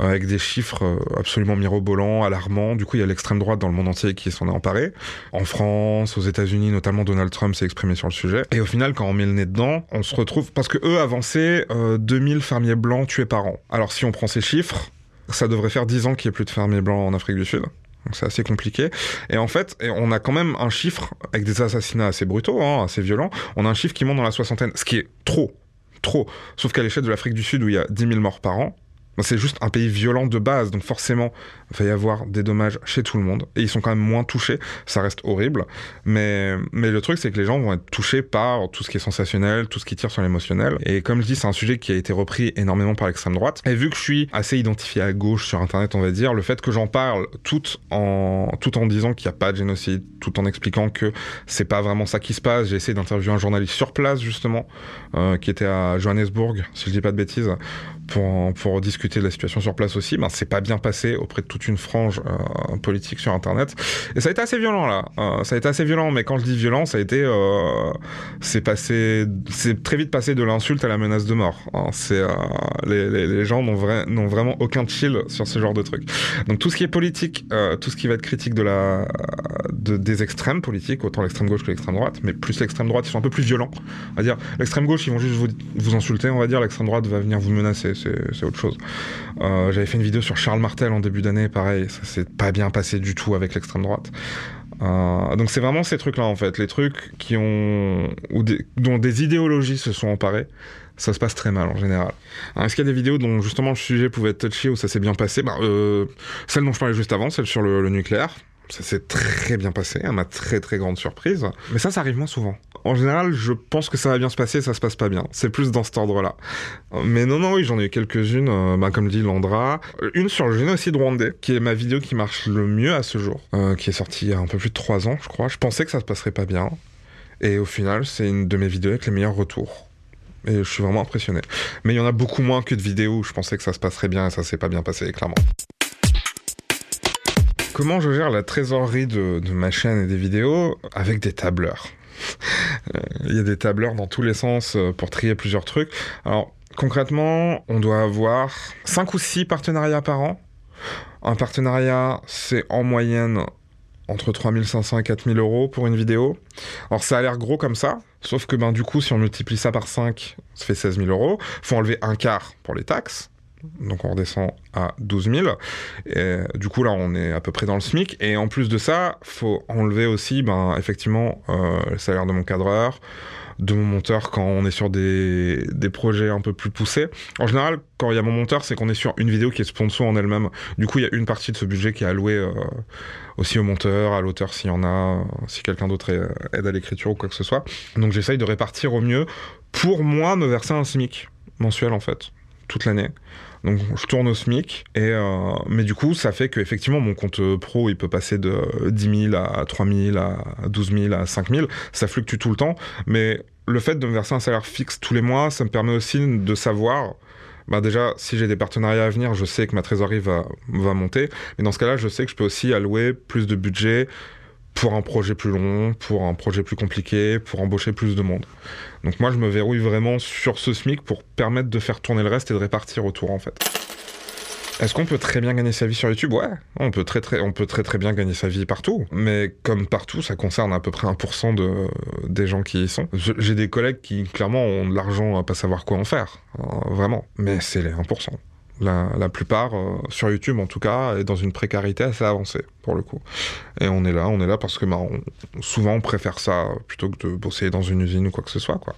euh, avec des chiffres absolument mirobolants, alarmants. Du coup, il y a l'extrême droite dans le monde entier qui s'en est emparé. En France, aux États-Unis, notamment Donald Trump s'est exprimé sur le sujet. Et au final, quand on met le nez dedans, on se retrouve parce que eux avançaient 2000 fermiers blancs tués par an. Alors si on prend ces chiffres, ça devrait faire 10 ans qu'il n'y ait plus de fermiers blancs en Afrique du Sud. C'est assez compliqué. Et en fait, on a quand même un chiffre, avec des assassinats assez brutaux, hein, assez violents, on a un chiffre qui monte dans la soixantaine, ce qui est trop, trop. Sauf qu'à l'échelle de l'Afrique du Sud, où il y a 10 000 morts par an, C'est juste un pays violent de base, donc forcément, va y avoir des dommages chez tout le monde. Et ils sont quand même moins touchés, ça reste horrible. Mais, mais le truc, c'est que les gens vont être touchés par tout ce qui est sensationnel, tout ce qui tire sur l'émotionnel. Et comme je dis, c'est un sujet qui a été repris énormément par l'extrême droite. Et vu que je suis assez identifié à gauche sur Internet, on va dire, le fait que j'en parle tout en, tout en disant qu'il n'y a pas de génocide, tout en expliquant que c'est pas vraiment ça qui se passe, j'ai essayé d'interviewer un journaliste sur place, justement, euh, qui était à Johannesburg, si je dis pas de bêtises, pour, pour discuter de la situation sur place aussi, ben, c'est pas bien passé auprès de toute une frange euh, politique sur Internet. Et ça a été assez violent là. Euh, ça a été assez violent, mais quand je dis violent, ça a été, euh, c'est passé, c'est très vite passé de l'insulte à la menace de mort. Hein. C'est les, gens n'ont vrai, vraiment aucun chill sur ce genre de truc. Donc tout ce qui est politique, tout ce qui va être critique de la, de, des extrêmes politiques, autant l'extrême gauche que l'extrême droite, mais plus l'extrême droite, ils sont un peu plus violents. On dire l'extrême gauche, ils vont juste vous, vous insulter, on va dire. L'extrême droite va venir vous menacer c'est autre chose. J'avais fait une vidéo sur Charles Martel en début d'année, pareil, ça s'est pas bien passé du tout avec l'extrême droite. Euh, donc c'est vraiment ces trucs-là en fait, les trucs qui ont ou dont des idéologies se sont emparées. Ça se passe très mal en général. Est-ce qu'il y a des vidéos dont justement le sujet pouvait être touché ou ça s'est bien passé? Bah, euh, Celle dont je parlais juste avant, celle sur le nucléaire, ça s'est très bien passé, à ma très très grande surprise. Mais ça, ça arrive moins souvent. En général, je pense que ça va bien se passer, ça se passe pas bien. C'est plus dans cet ordre-là. Mais non, non, oui, j'en ai eu quelques-unes, euh, bah, comme dit Landra. Une sur le génocide rwandais, qui est ma vidéo qui marche le mieux à ce jour, euh, qui est sortie il y a un peu plus de 3 ans, je crois. Je pensais que ça se passerait pas bien. Et au final, c'est une de mes vidéos avec les meilleurs retours. Et je suis vraiment impressionné. Mais il y en a beaucoup moins que de vidéos où je pensais que ça se passerait bien et ça s'est pas bien passé, clairement. Comment je gère la trésorerie de, ma chaîne et des vidéos avec des tableurs euh, Il y a des tableurs dans tous les sens euh, pour trier plusieurs trucs. Alors, concrètement, on doit avoir 5 ou 6 partenariats par an. Un partenariat, c'est en moyenne entre 3500 et 4000 euros pour une vidéo. Alors ça a l'air gros comme ça, sauf que ben, du coup, si on multiplie ça par 5, ça fait 16 000 euros. faut enlever un quart pour les taxes. Donc on redescend à 12 000. Et du coup là on est à peu près dans le SMIC. Et en plus de ça, faut enlever aussi ben, effectivement euh, le salaire de mon cadreur, de mon monteur quand on est sur des, projets un peu plus poussés. En général, quand il y a mon monteur, c'est qu'on est sur une vidéo qui est sponsor en elle-même. Du coup, il y a une partie de ce budget qui est allouée euh, aussi au monteur, à l'auteur s'il y en a, si quelqu'un d'autre aide à l'écriture ou quoi que ce soit. Donc j'essaye de répartir au mieux pour moi me verser un SMIC mensuel en fait, toute l'année. Donc je tourne au SMIC, et, euh, mais du coup ça fait que effectivement mon compte pro il peut passer de 10 000 à 3 000 à 12 000 à 5 000, ça fluctue tout le temps, mais le fait de me verser un salaire fixe tous les mois, ça me permet aussi de savoir bah déjà, si j'ai des partenariats à venir, je sais que ma trésorerie va, va monter. Mais dans ce cas-là, je sais que je peux aussi allouer plus de budget pour un projet plus long, pour un projet plus compliqué, pour embaucher plus de monde. Donc moi, je me verrouille vraiment sur ce SMIC pour permettre de faire tourner le reste et de répartir autour, en fait. Est-ce qu'on peut très bien gagner sa vie sur YouTube? Ouais, on peut très très, bien gagner sa vie partout. Mais comme partout, ça concerne à peu près 1% de, des gens qui y sont. J'ai des collègues qui clairement ont de l'argent à pas savoir quoi en faire, hein, vraiment. Mais c'est les 1%. La, la plupart, euh, sur YouTube en tout cas, est dans une précarité assez avancée, pour le coup. Et on est là, on est là parce que bah, souvent on préfère ça plutôt que de bosser dans une usine ou quoi que ce soit. Quoi.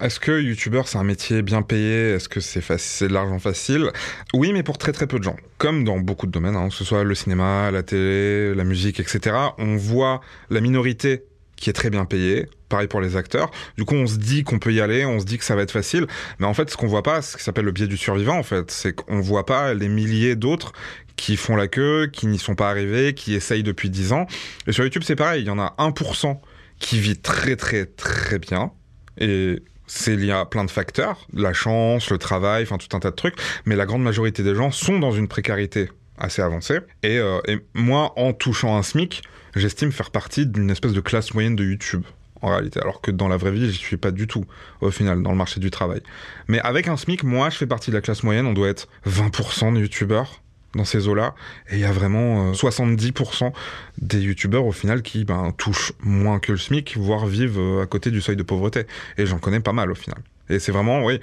Est-ce que YouTubeur c'est un métier bien payé? Est-ce que c'est c'est de l'argent facile? Oui, mais pour très très peu de gens. Comme dans beaucoup de domaines, hein, que ce soit le cinéma, la télé, la musique, etc., on voit la minorité qui est très bien payé. Pareil pour les acteurs. Du coup, on se dit qu'on peut y aller, on se dit que ça va être facile. Mais en fait, ce qu'on voit pas, ce qui s'appelle le biais du survivant, en fait, c'est qu'on voit pas les milliers d'autres qui font la queue, qui n'y sont pas arrivés, qui essayent depuis 10 ans. Et sur YouTube, c'est pareil. Il y en a 1% qui vit très, très, très bien. Et c'est lié à plein de facteurs. La chance, le travail, enfin, tout un tas de trucs. Mais la grande majorité des gens sont dans une précarité assez avancée. Et, euh, et moi, en touchant un SMIC, j'estime faire partie d'une espèce de classe moyenne de YouTube en réalité, alors que dans la vraie vie, je suis pas du tout, au final, dans le marché du travail. Mais avec un SMIC, moi, je fais partie de la classe moyenne, on doit être 20% de youtubeurs dans ces eaux-là, et il y a vraiment 70% euh, des youtubeurs, au final, qui ben, touchent moins que le SMIC, voire vivent euh, à côté du seuil de pauvreté. Et j'en connais pas mal, au final. Et c'est vraiment, oui,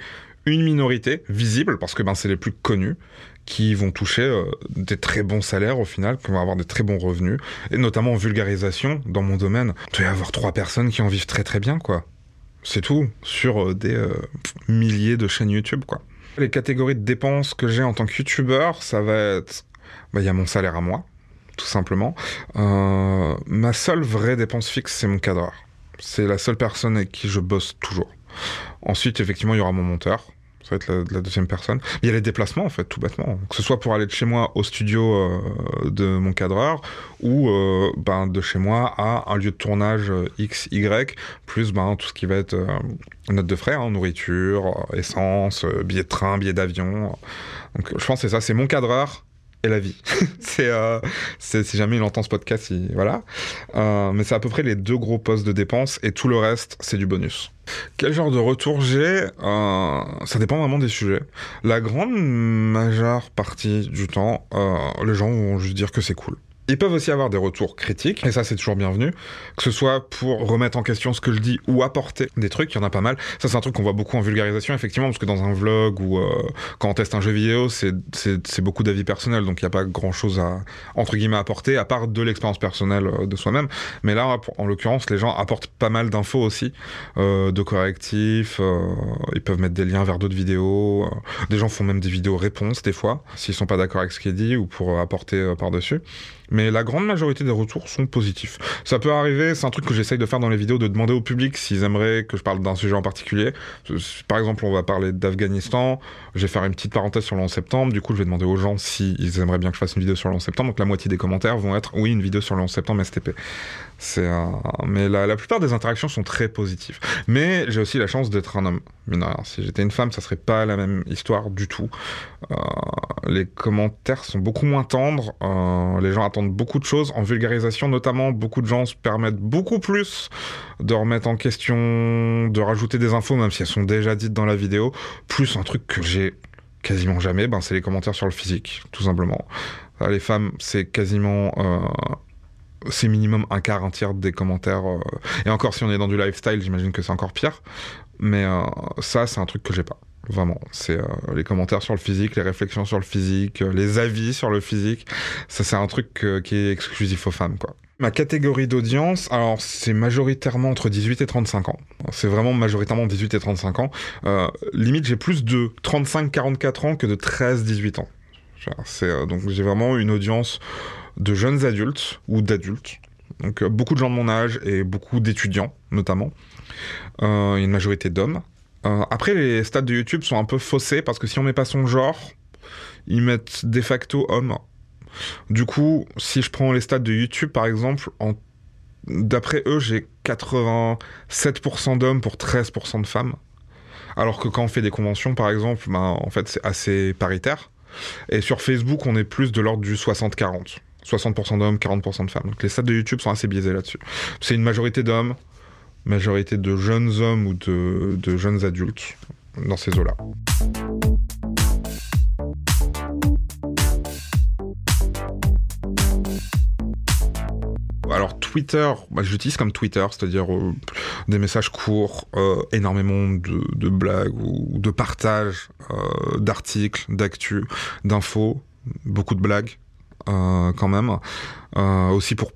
une minorité visible, parce que ben, c'est les plus connus, qui vont toucher euh, des très bons salaires au final, qui vont avoir des très bons revenus, et notamment en vulgarisation, dans mon domaine, doit y avoir trois personnes qui en vivent très très bien, quoi. C'est tout, sur euh, des euh, milliers de chaînes YouTube, quoi. Les catégories de dépenses que j'ai en tant que youtubeur, ça va être... Bah, il y a mon salaire à moi, tout simplement. Ma seule vraie dépense fixe, c'est mon cadreur. C'est la seule personne avec qui je bosse toujours. Ensuite, effectivement, il y aura mon monteur. Ça va être la, deuxième personne. Il y a les déplacements, en fait, tout bêtement. Que ce soit pour aller de chez moi au studio euh, de mon cadreur ou euh, ben, de chez moi à un lieu de tournage euh, X, Y, plus ben, tout ce qui va être note de frais, hein, nourriture, essence, billet de train, billet d'avion. Donc je pense que c'est ça, c'est mon cadreur et la vie. Euh, c'est, si jamais il entend ce podcast, voilà. Euh, mais c'est à peu près les deux gros postes de dépenses et tout le reste, c'est du bonus. Quel genre de retour j'ai euh, Ça dépend vraiment des sujets. La grande majeure partie du temps, les gens vont juste dire que c'est cool. Ils peuvent aussi avoir des retours critiques, et ça c'est toujours bienvenu, que ce soit pour remettre en question ce que je dis ou apporter des trucs, il y en a pas mal. Ça c'est un truc qu'on voit beaucoup en vulgarisation, effectivement, parce que dans un vlog ou euh, quand on teste un jeu vidéo, c'est beaucoup d'avis personnels, donc il n'y a pas grand chose à, entre guillemets, apporter, à part de l'expérience personnelle euh, de soi-même. Mais là, en l'occurrence, les gens apportent pas mal d'infos aussi, euh, de correctifs, ils peuvent mettre des liens vers d'autres vidéos, des gens font même des vidéos réponses des fois, s'ils sont pas d'accord avec ce qui est dit, ou pour apporter par-dessus mais la grande majorité des retours sont positifs. Ça peut arriver, c'est un truc que j'essaye de faire dans les vidéos, de demander au public s'ils aimeraient que je parle d'un sujet en particulier. Par exemple, on va parler d'Afghanistan, je vais faire une petite parenthèse sur le 11 septembre, du coup je vais demander aux gens s'ils aimeraient bien que je fasse une vidéo sur le 11 septembre, donc la moitié des commentaires vont être oui, une vidéo sur le 11 septembre STP. Mais la, plupart des interactions sont très positives. Mais j'ai aussi la chance d'être un homme. Si j'étais une femme, ça serait pas la même histoire du tout. Euh, les commentaires sont beaucoup moins tendres. Euh, les gens attendent beaucoup de choses. En vulgarisation, notamment, beaucoup de gens se permettent beaucoup plus de remettre en question, de rajouter des infos, même si elles sont déjà dites dans la vidéo. Plus un truc que j'ai quasiment jamais, ben, c'est les commentaires sur le physique, tout simplement. Les femmes, c'est quasiment euh, c'est minimum un quart, un tiers des commentaires. Euh, et encore, si on est dans du lifestyle, j'imagine que c'est encore pire. Mais euh, ça, c'est un truc que j'ai pas. Vraiment, c'est euh, les commentaires sur le physique, les réflexions sur le physique, les avis sur le physique. Ça, c'est un truc qui est exclusif aux femmes, quoi. Ma catégorie d'audience, alors c'est majoritairement entre 18 et 35 ans. C'est vraiment majoritairement 18 et 35 ans. limite, j'ai plus de 35-44 ans que de 13-18 ans. C'est donc j'ai vraiment une audience de jeunes adultes ou d'adultes. Donc euh, beaucoup de gens de mon âge et beaucoup d'étudiants notamment. Euh, une majorité d'hommes. Euh, après, les stats de YouTube sont un peu faussés parce que si on met pas son genre, ils mettent de facto homme. Du coup, si je prends les stats de YouTube par exemple, d'après eux, j'ai 87% d'hommes pour 13% de femmes. Alors que quand on fait des conventions, par exemple, ben, en fait, c'est assez paritaire. Et sur Facebook, on est plus de l'ordre du 60-40. 60% d'hommes, 40% de femmes. Donc les stats de YouTube sont assez biaisés là-dessus. C'est une majorité d'hommes, majorité de jeunes hommes ou de, jeunes adultes dans ces eaux-là. Alors Twitter, bah, j'utilise comme Twitter, c'est-à-dire euh, des messages courts, euh, énormément de, blagues ou de partages euh, d'articles, d'actu, d'infos, beaucoup de blagues. Euh, quand même. Euh, aussi pour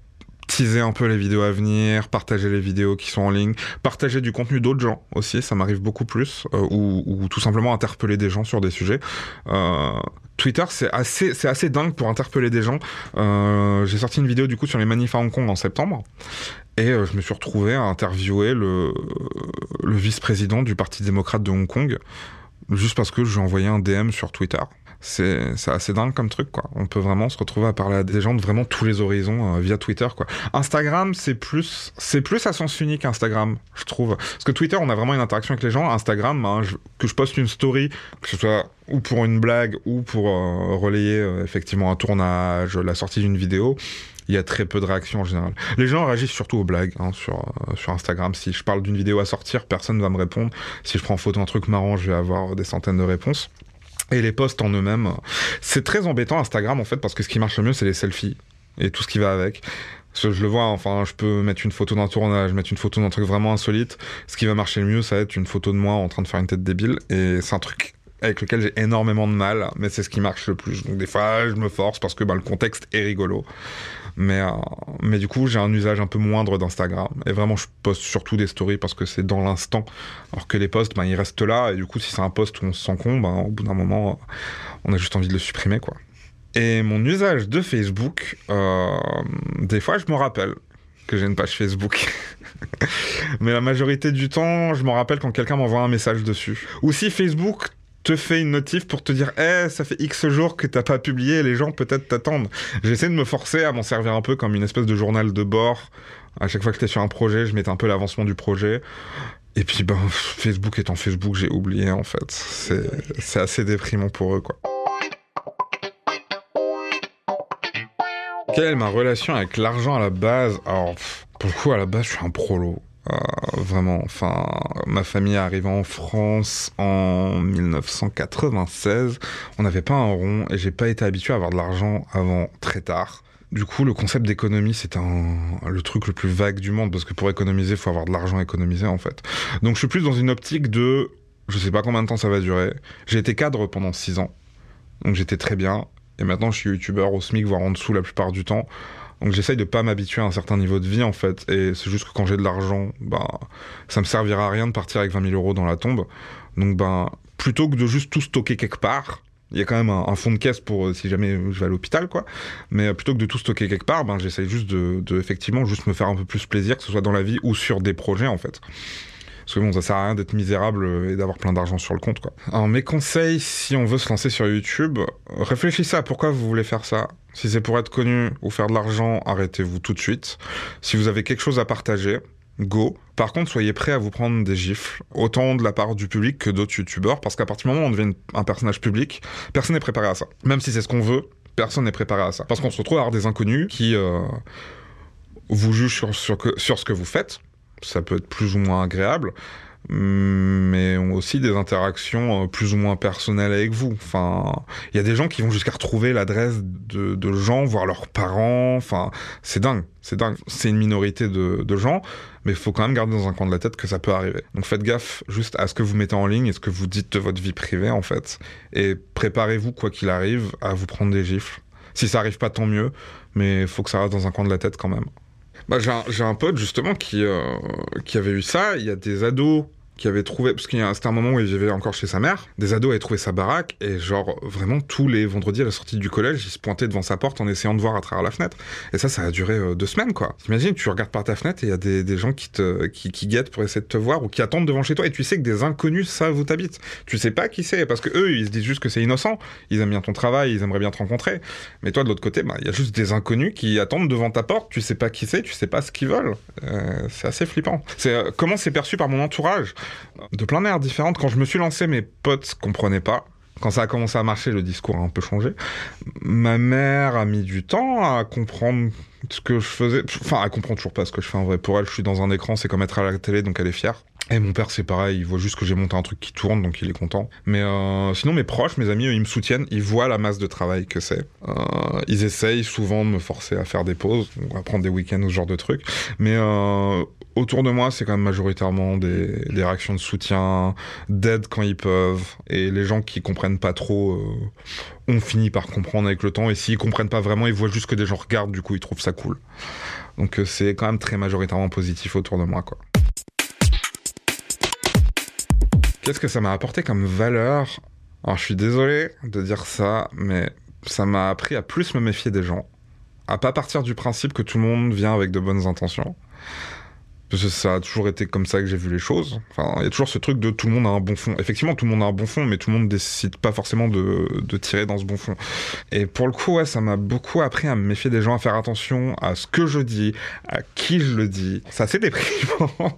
teaser un peu les vidéos à venir, partager les vidéos qui sont en ligne, partager du contenu d'autres gens aussi, ça m'arrive beaucoup plus, euh, ou, ou, tout simplement interpeller des gens sur des sujets. Euh, Twitter, c'est assez, c'est assez dingue pour interpeller des gens. Euh, j'ai sorti une vidéo du coup sur les manifs à Hong Kong en septembre, et je me suis retrouvé à interviewer le, le vice-président du Parti démocrate de Hong Kong, juste parce que j'ai envoyé un DM sur Twitter c'est assez dingue comme truc quoi. On peut vraiment se retrouver à parler à des gens de vraiment tous les horizons euh, via Twitter quoi. Instagram c'est plus c'est plus à sens unique Instagram je trouve parce que Twitter on a vraiment une interaction avec les gens. Instagram hein, que je poste une story que ce soit ou pour une blague ou pour euh, relayer euh, effectivement un tournage, la sortie d'une vidéo il y a très peu de réactions en général. Les gens réagissent surtout aux blagues hein, sur, sur Instagram. Si je parle d'une vidéo à sortir, personne ne va me répondre. Si je prends en photo un truc marrant, je vais avoir des centaines de réponses. Et les posts en eux-mêmes, c'est très embêtant Instagram en fait parce que ce qui marche le mieux c'est les selfies et tout ce qui va avec. je le vois, enfin, je peux mettre une photo d'un tournage, mettre une photo d'un truc vraiment insolite. Ce qui va marcher le mieux, ça va être une photo de moi en train de faire une tête débile. Et c'est un truc avec lequel j'ai énormément de mal, mais c'est ce qui marche le plus. Donc des fois, je me force parce que bah, le contexte est rigolo. Mais, euh, mais du coup, j'ai un usage un peu moindre d'Instagram. Et vraiment, je poste surtout des stories parce que c'est dans l'instant. Alors que les posts, ben, ils restent là. Et du coup, si c'est un post où on se sent con, ben, au bout d'un moment, on a juste envie de le supprimer. quoi. Et mon usage de Facebook, euh, des fois, je me rappelle que j'ai une page Facebook. Mais la majorité du temps, je me rappelle quand quelqu'un m'envoie un message dessus. Ou si Facebook te fait une notif pour te dire Eh, ça fait X jours que t'as pas publié, les gens peut-être t'attendent. J'essaie de me forcer à m'en servir un peu comme une espèce de journal de bord. À chaque fois que j'étais sur un projet, je mettais un peu l'avancement du projet. Et puis, ben, Facebook étant Facebook, j'ai oublié en fait. C'est assez déprimant pour eux, quoi. Quelle est ma relation avec l'argent à la base? Alors, pour le coup, à la base, je suis un prolo. Euh, vraiment, enfin, ma famille est en France en 1996. On n'avait pas un rond et j'ai pas été habitué à avoir de l'argent avant très tard. Du coup, le concept d'économie, c'est le truc le plus vague du monde parce que pour économiser, il faut avoir de l'argent économisé en fait. Donc, je suis plus dans une optique de, je sais pas combien de temps ça va durer. J'ai été cadre pendant 6 ans, donc j'étais très bien. Et maintenant, je suis youtubeur au SMIC, voire en dessous la plupart du temps. Donc j'essaye de pas m'habituer à un certain niveau de vie en fait. Et c'est juste que quand j'ai de l'argent, bah, ça me servira à rien de partir avec 20 000 euros dans la tombe. Donc ben, plutôt que de juste tout stocker quelque part, il y a quand même un, fond de caisse pour euh, si jamais je vais à l'hôpital quoi. Mais euh, plutôt que de tout stocker quelque part, ben, j'essaye juste de, effectivement juste me faire un peu plus plaisir, que ce soit dans la vie ou sur des projets en fait. Parce que bon, ça sert à rien d'être misérable et d'avoir plein d'argent sur le compte, quoi. Alors, mes conseils, si on veut se lancer sur YouTube, réfléchissez à pourquoi vous voulez faire ça. Si c'est pour être connu ou faire de l'argent, arrêtez-vous tout de suite. Si vous avez quelque chose à partager, go. Par contre, soyez prêt à vous prendre des gifles, autant de la part du public que d'autres youtubeurs, parce qu'à partir du moment où on devient un personnage public, personne n'est préparé à ça. Même si c'est ce qu'on veut, personne n'est préparé à ça. Parce qu'on se retrouve à avoir des inconnus qui euh, vous jugent sur, ce que vous faites, ça peut être plus ou moins agréable, mais ont aussi des interactions euh, plus ou moins personnelles avec vous. Enfin, il y a des gens qui vont jusqu'à retrouver l'adresse de, gens, voir leurs parents. Enfin, c'est dingue, c'est dingue. C'est une minorité de, gens, mais il faut quand même garder dans un coin de la tête que ça peut arriver. Donc faites gaffe juste à ce que vous mettez en ligne et ce que vous dites de votre vie privée en fait, et préparez-vous quoi qu'il arrive à vous prendre des gifles. Si ça arrive pas, tant mieux, mais il faut que ça reste dans un coin de la tête quand même. Bah, j'ai un, pote justement qui, euh, qui avait eu ça. Il y a des ados qui avait trouvé, parce qu'il y a c'était un moment où il vivait encore chez sa mère, des ados avaient trouvé sa baraque, et genre, vraiment, tous les vendredis à la sortie du collège, ils se pointaient devant sa porte en essayant de voir à travers la fenêtre. Et ça, ça a duré euh, deux semaines, quoi. T'imagines, tu regardes par ta fenêtre et il y a des, des, gens qui te, qui, qui, guettent pour essayer de te voir ou qui attendent devant chez toi, et tu sais que des inconnus savent où t'habites. Tu sais pas qui c'est, parce que eux, ils se disent juste que c'est innocent, ils aiment bien ton travail, ils aimeraient bien te rencontrer. Mais toi, de l'autre côté, bah, il y a juste des inconnus qui attendent devant ta porte, tu sais pas qui c'est, tu sais pas ce qu'ils veulent. Euh, c'est assez flippant. C'est, euh, comment c'est perçu par mon entourage? De plein différentes. Quand je me suis lancé, mes potes comprenaient pas. Quand ça a commencé à marcher, le discours a un peu changé. Ma mère a mis du temps à comprendre ce que je faisais. Enfin, elle comprend toujours pas ce que je fais en vrai. Pour elle, je suis dans un écran, c'est comme être à la télé, donc elle est fière. Et mon père, c'est pareil, il voit juste que j'ai monté un truc qui tourne, donc il est content. Mais euh, sinon, mes proches, mes amis, ils me soutiennent, ils voient la masse de travail que c'est. Euh, ils essayent souvent de me forcer à faire des pauses, à prendre des week-ends ou ce genre de trucs. Mais euh, autour de moi, c'est quand même majoritairement des, réactions de soutien, d'aide quand ils peuvent. Et les gens qui comprennent pas trop euh, ont fini par comprendre avec le temps. Et s'ils comprennent pas vraiment, ils voient juste que des gens regardent, du coup, ils trouvent ça cool. Donc euh, c'est quand même très majoritairement positif autour de moi, quoi. Qu'est-ce que ça m'a apporté comme valeur? Alors je suis désolé de dire ça, mais ça m'a appris à plus me méfier des gens, à pas partir du principe que tout le monde vient avec de bonnes intentions, parce que ça a toujours été comme ça que j'ai vu les choses. Enfin, il y a toujours ce truc de tout le monde a un bon fond. Effectivement, tout le monde a un bon fond, mais tout le monde décide pas forcément de, tirer dans ce bon fond. Et pour le coup, ouais, ça m'a beaucoup appris à me méfier des gens, à faire attention à ce que je dis, à qui je le dis. C'est assez déprimant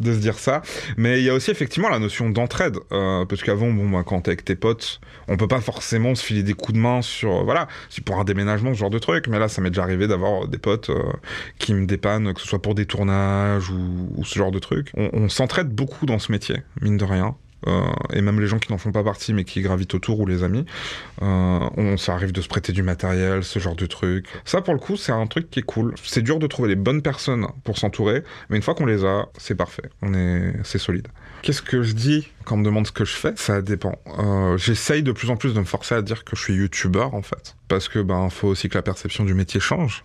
de se dire ça. Mais il y a aussi effectivement la notion d'entraide. Euh, parce qu'avant, bon, bah, quand t'es avec tes potes, on peut pas forcément se filer des coups de main sur, voilà, si pour un déménagement, ce genre de truc. Mais là, ça m'est déjà arrivé d'avoir des potes euh, qui me dépannent, que ce soit pour des tournages ou, ce genre de truc. On, s'entraide beaucoup dans ce métier, mine de rien. euh, et même les gens qui n'en font pas partie mais qui gravitent autour ou les amis, euh, on, ça arrive de se prêter du matériel, ce genre de truc. Ça pour le coup c'est un truc qui est cool. C'est dur de trouver les bonnes personnes pour s'entourer, mais une fois qu'on les a, c'est parfait. On est, c'est solide. Qu'est-ce que je dis quand on me demande ce que je fais Ça dépend. Euh, j'essaye de plus en plus de me forcer à dire que je suis youtubeur en fait, parce que ben faut aussi que la perception du métier change.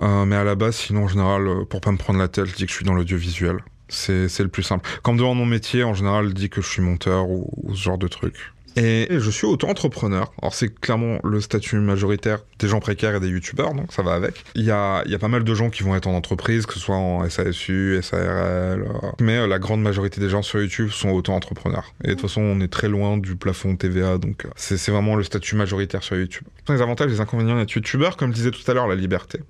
mais à la base, sinon en général, pour pas me prendre la tête, je dis que je suis dans l'audiovisuel. C'est, le plus simple. Quand on me demande mon métier, en général, je dis que je suis monteur ou, ce genre de truc. Et je suis auto-entrepreneur. Alors c'est clairement le statut majoritaire des gens précaires et des youtubeurs, donc ça va avec. Il y a, y a pas mal de gens qui vont être en entreprise, que ce soit en SASU, SARL, euh, mais euh, la grande majorité des gens sur YouTube sont auto-entrepreneurs. Et de toute façon, on est très loin du plafond TVA, donc euh, c'est, vraiment le statut majoritaire sur YouTube. Les avantages les inconvénients d'être youtubeur, comme je disais tout à l'heure, la liberté.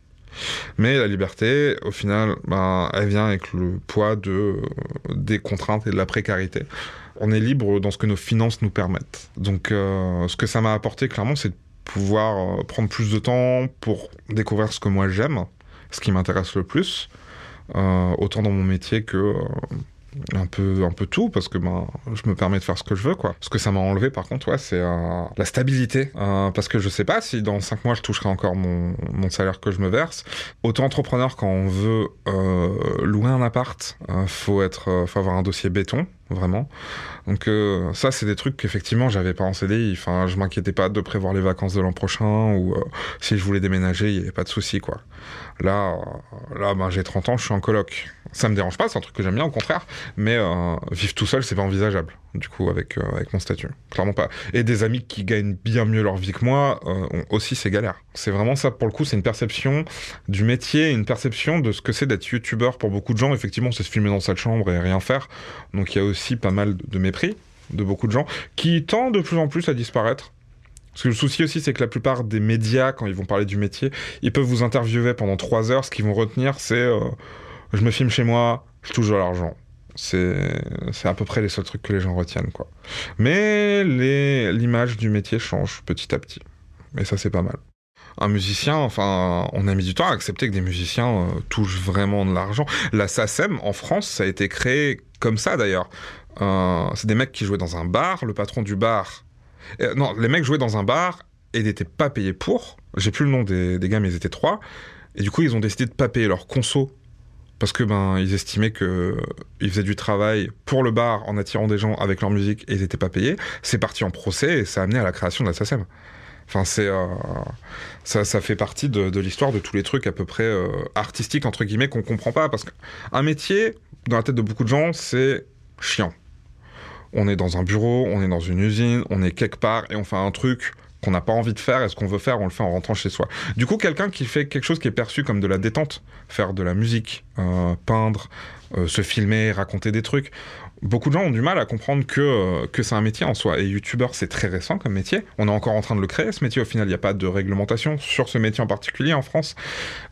Mais la liberté, au final, ben, elle vient avec le poids de, des contraintes et de la précarité. On est libre dans ce que nos finances nous permettent. Donc, euh, ce que ça m'a apporté, clairement, c'est de pouvoir euh, prendre plus de temps pour découvrir ce que moi j'aime, ce qui m'intéresse le plus, euh, autant dans mon métier que un peu un peu tout parce que ben je me permets de faire ce que je veux quoi. Ce que ça m'a enlevé par contre ouais c'est euh, la stabilité. Euh, parce que je sais pas si dans 5 mois je toucherai encore mon, mon salaire que je me verse. Autant entrepreneur quand on veut euh, louer un appart faut être faut avoir un dossier béton vraiment. Donc ça c'est des trucs qu'effectivement j'avais pas en CDI enfin je m'inquiétais pas de prévoir les vacances de l'an prochain ou si je voulais déménager il y avait pas de souci quoi. Là là ben j'ai 30 ans je suis en coloc. Ça me dérange pas, c'est un truc que j'aime bien, au contraire. Mais euh, vivre tout seul, c'est pas envisageable, du coup, avec, euh, avec mon statut. Clairement pas. Et des amis qui gagnent bien mieux leur vie que moi euh, ont aussi ces galères. C'est vraiment ça, pour le coup, c'est une perception du métier, une perception de ce que c'est d'être youtubeur pour beaucoup de gens. Effectivement, c'est se filmer dans sa chambre et rien faire. Donc il y a aussi pas mal de mépris de beaucoup de gens qui tendent de plus en plus à disparaître. Parce que le souci aussi, c'est que la plupart des médias, quand ils vont parler du métier, ils peuvent vous interviewer pendant trois heures. Ce qu'ils vont retenir, c'est je me filme chez moi, je touche de l'argent. C'est, à peu près les seuls trucs que les gens retiennent, quoi. Mais l'image du métier change petit à petit. Et ça, c'est pas mal. Un musicien, enfin, on a mis du temps à accepter que des musiciens euh, touchent vraiment de l'argent. La SACEM, en France, ça a été créé comme ça, d'ailleurs. Euh, c'est des mecs qui jouaient dans un bar, le patron du bar... Euh, non, les mecs jouaient dans un bar et n'étaient pas payés pour. J'ai plus le nom des, des gars, mais ils étaient trois. Et du coup, ils ont décidé de pas payer leur conso parce que ben ils estimaient que ils faisaient du travail pour le bar en attirant des gens avec leur musique et ils n'étaient pas payés. C'est parti en procès et ça a amené à la création de la SACEM. Enfin, c'est euh, ça, ça, fait partie de, l'histoire de tous les trucs à peu près euh, artistiques entre guillemets qu'on comprend pas parce qu'un métier dans la tête de beaucoup de gens c'est chiant. On est dans un bureau, on est dans une usine, on est quelque part et on fait un truc qu'on n'a pas envie de faire et ce qu'on veut faire, on le fait en rentrant chez soi. Du coup, quelqu'un qui fait quelque chose qui est perçu comme de la détente, faire de la musique, euh, peindre, euh, se filmer, raconter des trucs, beaucoup de gens ont du mal à comprendre que, euh, que c'est un métier en soi. Et youtubeur, c'est très récent comme métier. On est encore en train de le créer, ce métier. Au final, il n'y a pas de réglementation sur ce métier en particulier en France.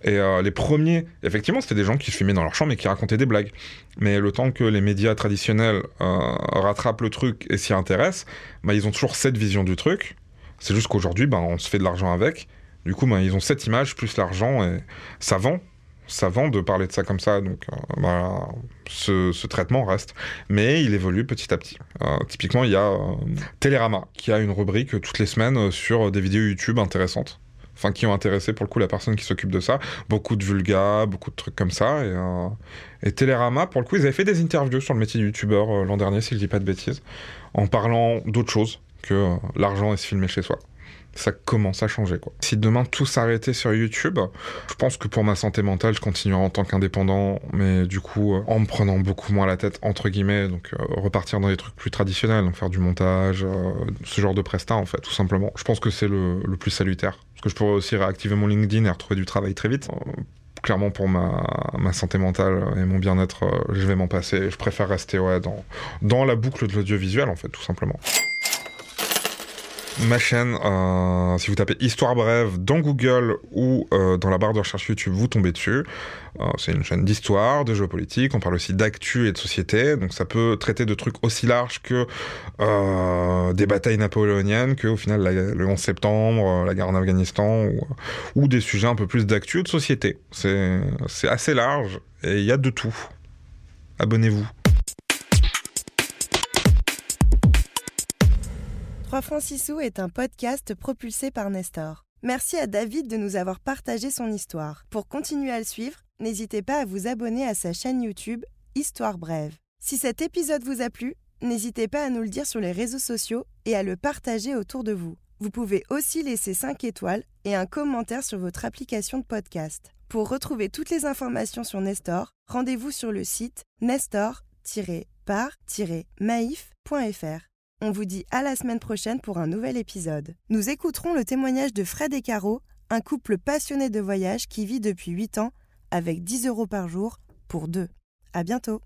Et les premiers, effectivement, c'était des gens qui se filmaient dans leur chambre et qui racontaient des blagues. Mais le temps que les médias traditionnels rattrapent le truc et s'y intéressent, bah, ils ont toujours cette vision du truc c'est juste qu'aujourd'hui, ben, on se fait de l'argent avec. Du coup, ben, ils ont cette image plus l'argent et ça vend. Ça vend de parler de ça comme ça. Donc, euh, ce, traitement reste. Mais il évolue petit à petit. Euh, typiquement, il y a euh, Télérama qui a une rubrique toutes les semaines sur des vidéos YouTube intéressantes. Enfin, qui ont intéressé pour le coup la personne qui s'occupe de ça. Beaucoup de vulga, beaucoup de trucs comme ça. Et, et, Télérama, pour le coup, ils avaient fait des interviews sur le métier de youtubeur l'an dernier, si je dis pas de bêtises, en parlant d'autres choses que euh, l'argent est se filmer chez soi. Ça commence à changer quoi. Si demain tout s'arrêtait sur YouTube, je pense que pour ma santé mentale, je continuerai en tant qu'indépendant, mais du coup euh, en me prenant beaucoup moins la tête entre guillemets, donc euh, repartir dans des trucs plus traditionnels, donc faire du montage, ce genre de presta en fait, tout simplement. Je pense que c'est le, plus salutaire, parce que je pourrais aussi réactiver mon LinkedIn et retrouver du travail très vite clairement pour ma, santé mentale et mon bien-être, je vais m'en passer. Je préfère rester ouais, dans la boucle de l'audiovisuel, en fait, tout simplement ma chaîne. Euh, si vous tapez Histoire brève dans Google ou euh, dans la barre de recherche YouTube, vous tombez dessus. Euh, c'est une chaîne d'histoire, de géopolitique. On parle aussi d'actu et de société. Donc ça peut traiter de trucs aussi larges que des batailles napoléoniennes, que au final le 11 septembre, la guerre en Afghanistan, ou, ou des sujets un peu plus d'actu et de société. C'est assez large et il y a de tout. Abonnez-vous. 3 francs 6 sous est un podcast propulsé par Nestor. Merci à David de nous avoir partagé son histoire. Pour continuer à le suivre, n'hésitez pas à vous abonner à sa chaîne YouTube Histoire brève. Si cet épisode vous a plu, n'hésitez pas à nous le dire sur les réseaux sociaux et à le partager autour de vous. Vous pouvez aussi laisser 5 étoiles et un commentaire sur votre application de podcast. Pour retrouver toutes les informations sur Nestor, rendez-vous sur le site nestor-par-maif.fr. On vous dit à la semaine prochaine pour un nouvel épisode. Nous écouterons le témoignage de Fred et Caro, un couple passionné de voyage qui vit depuis 8 ans avec 10 euros par jour pour deux. À bientôt!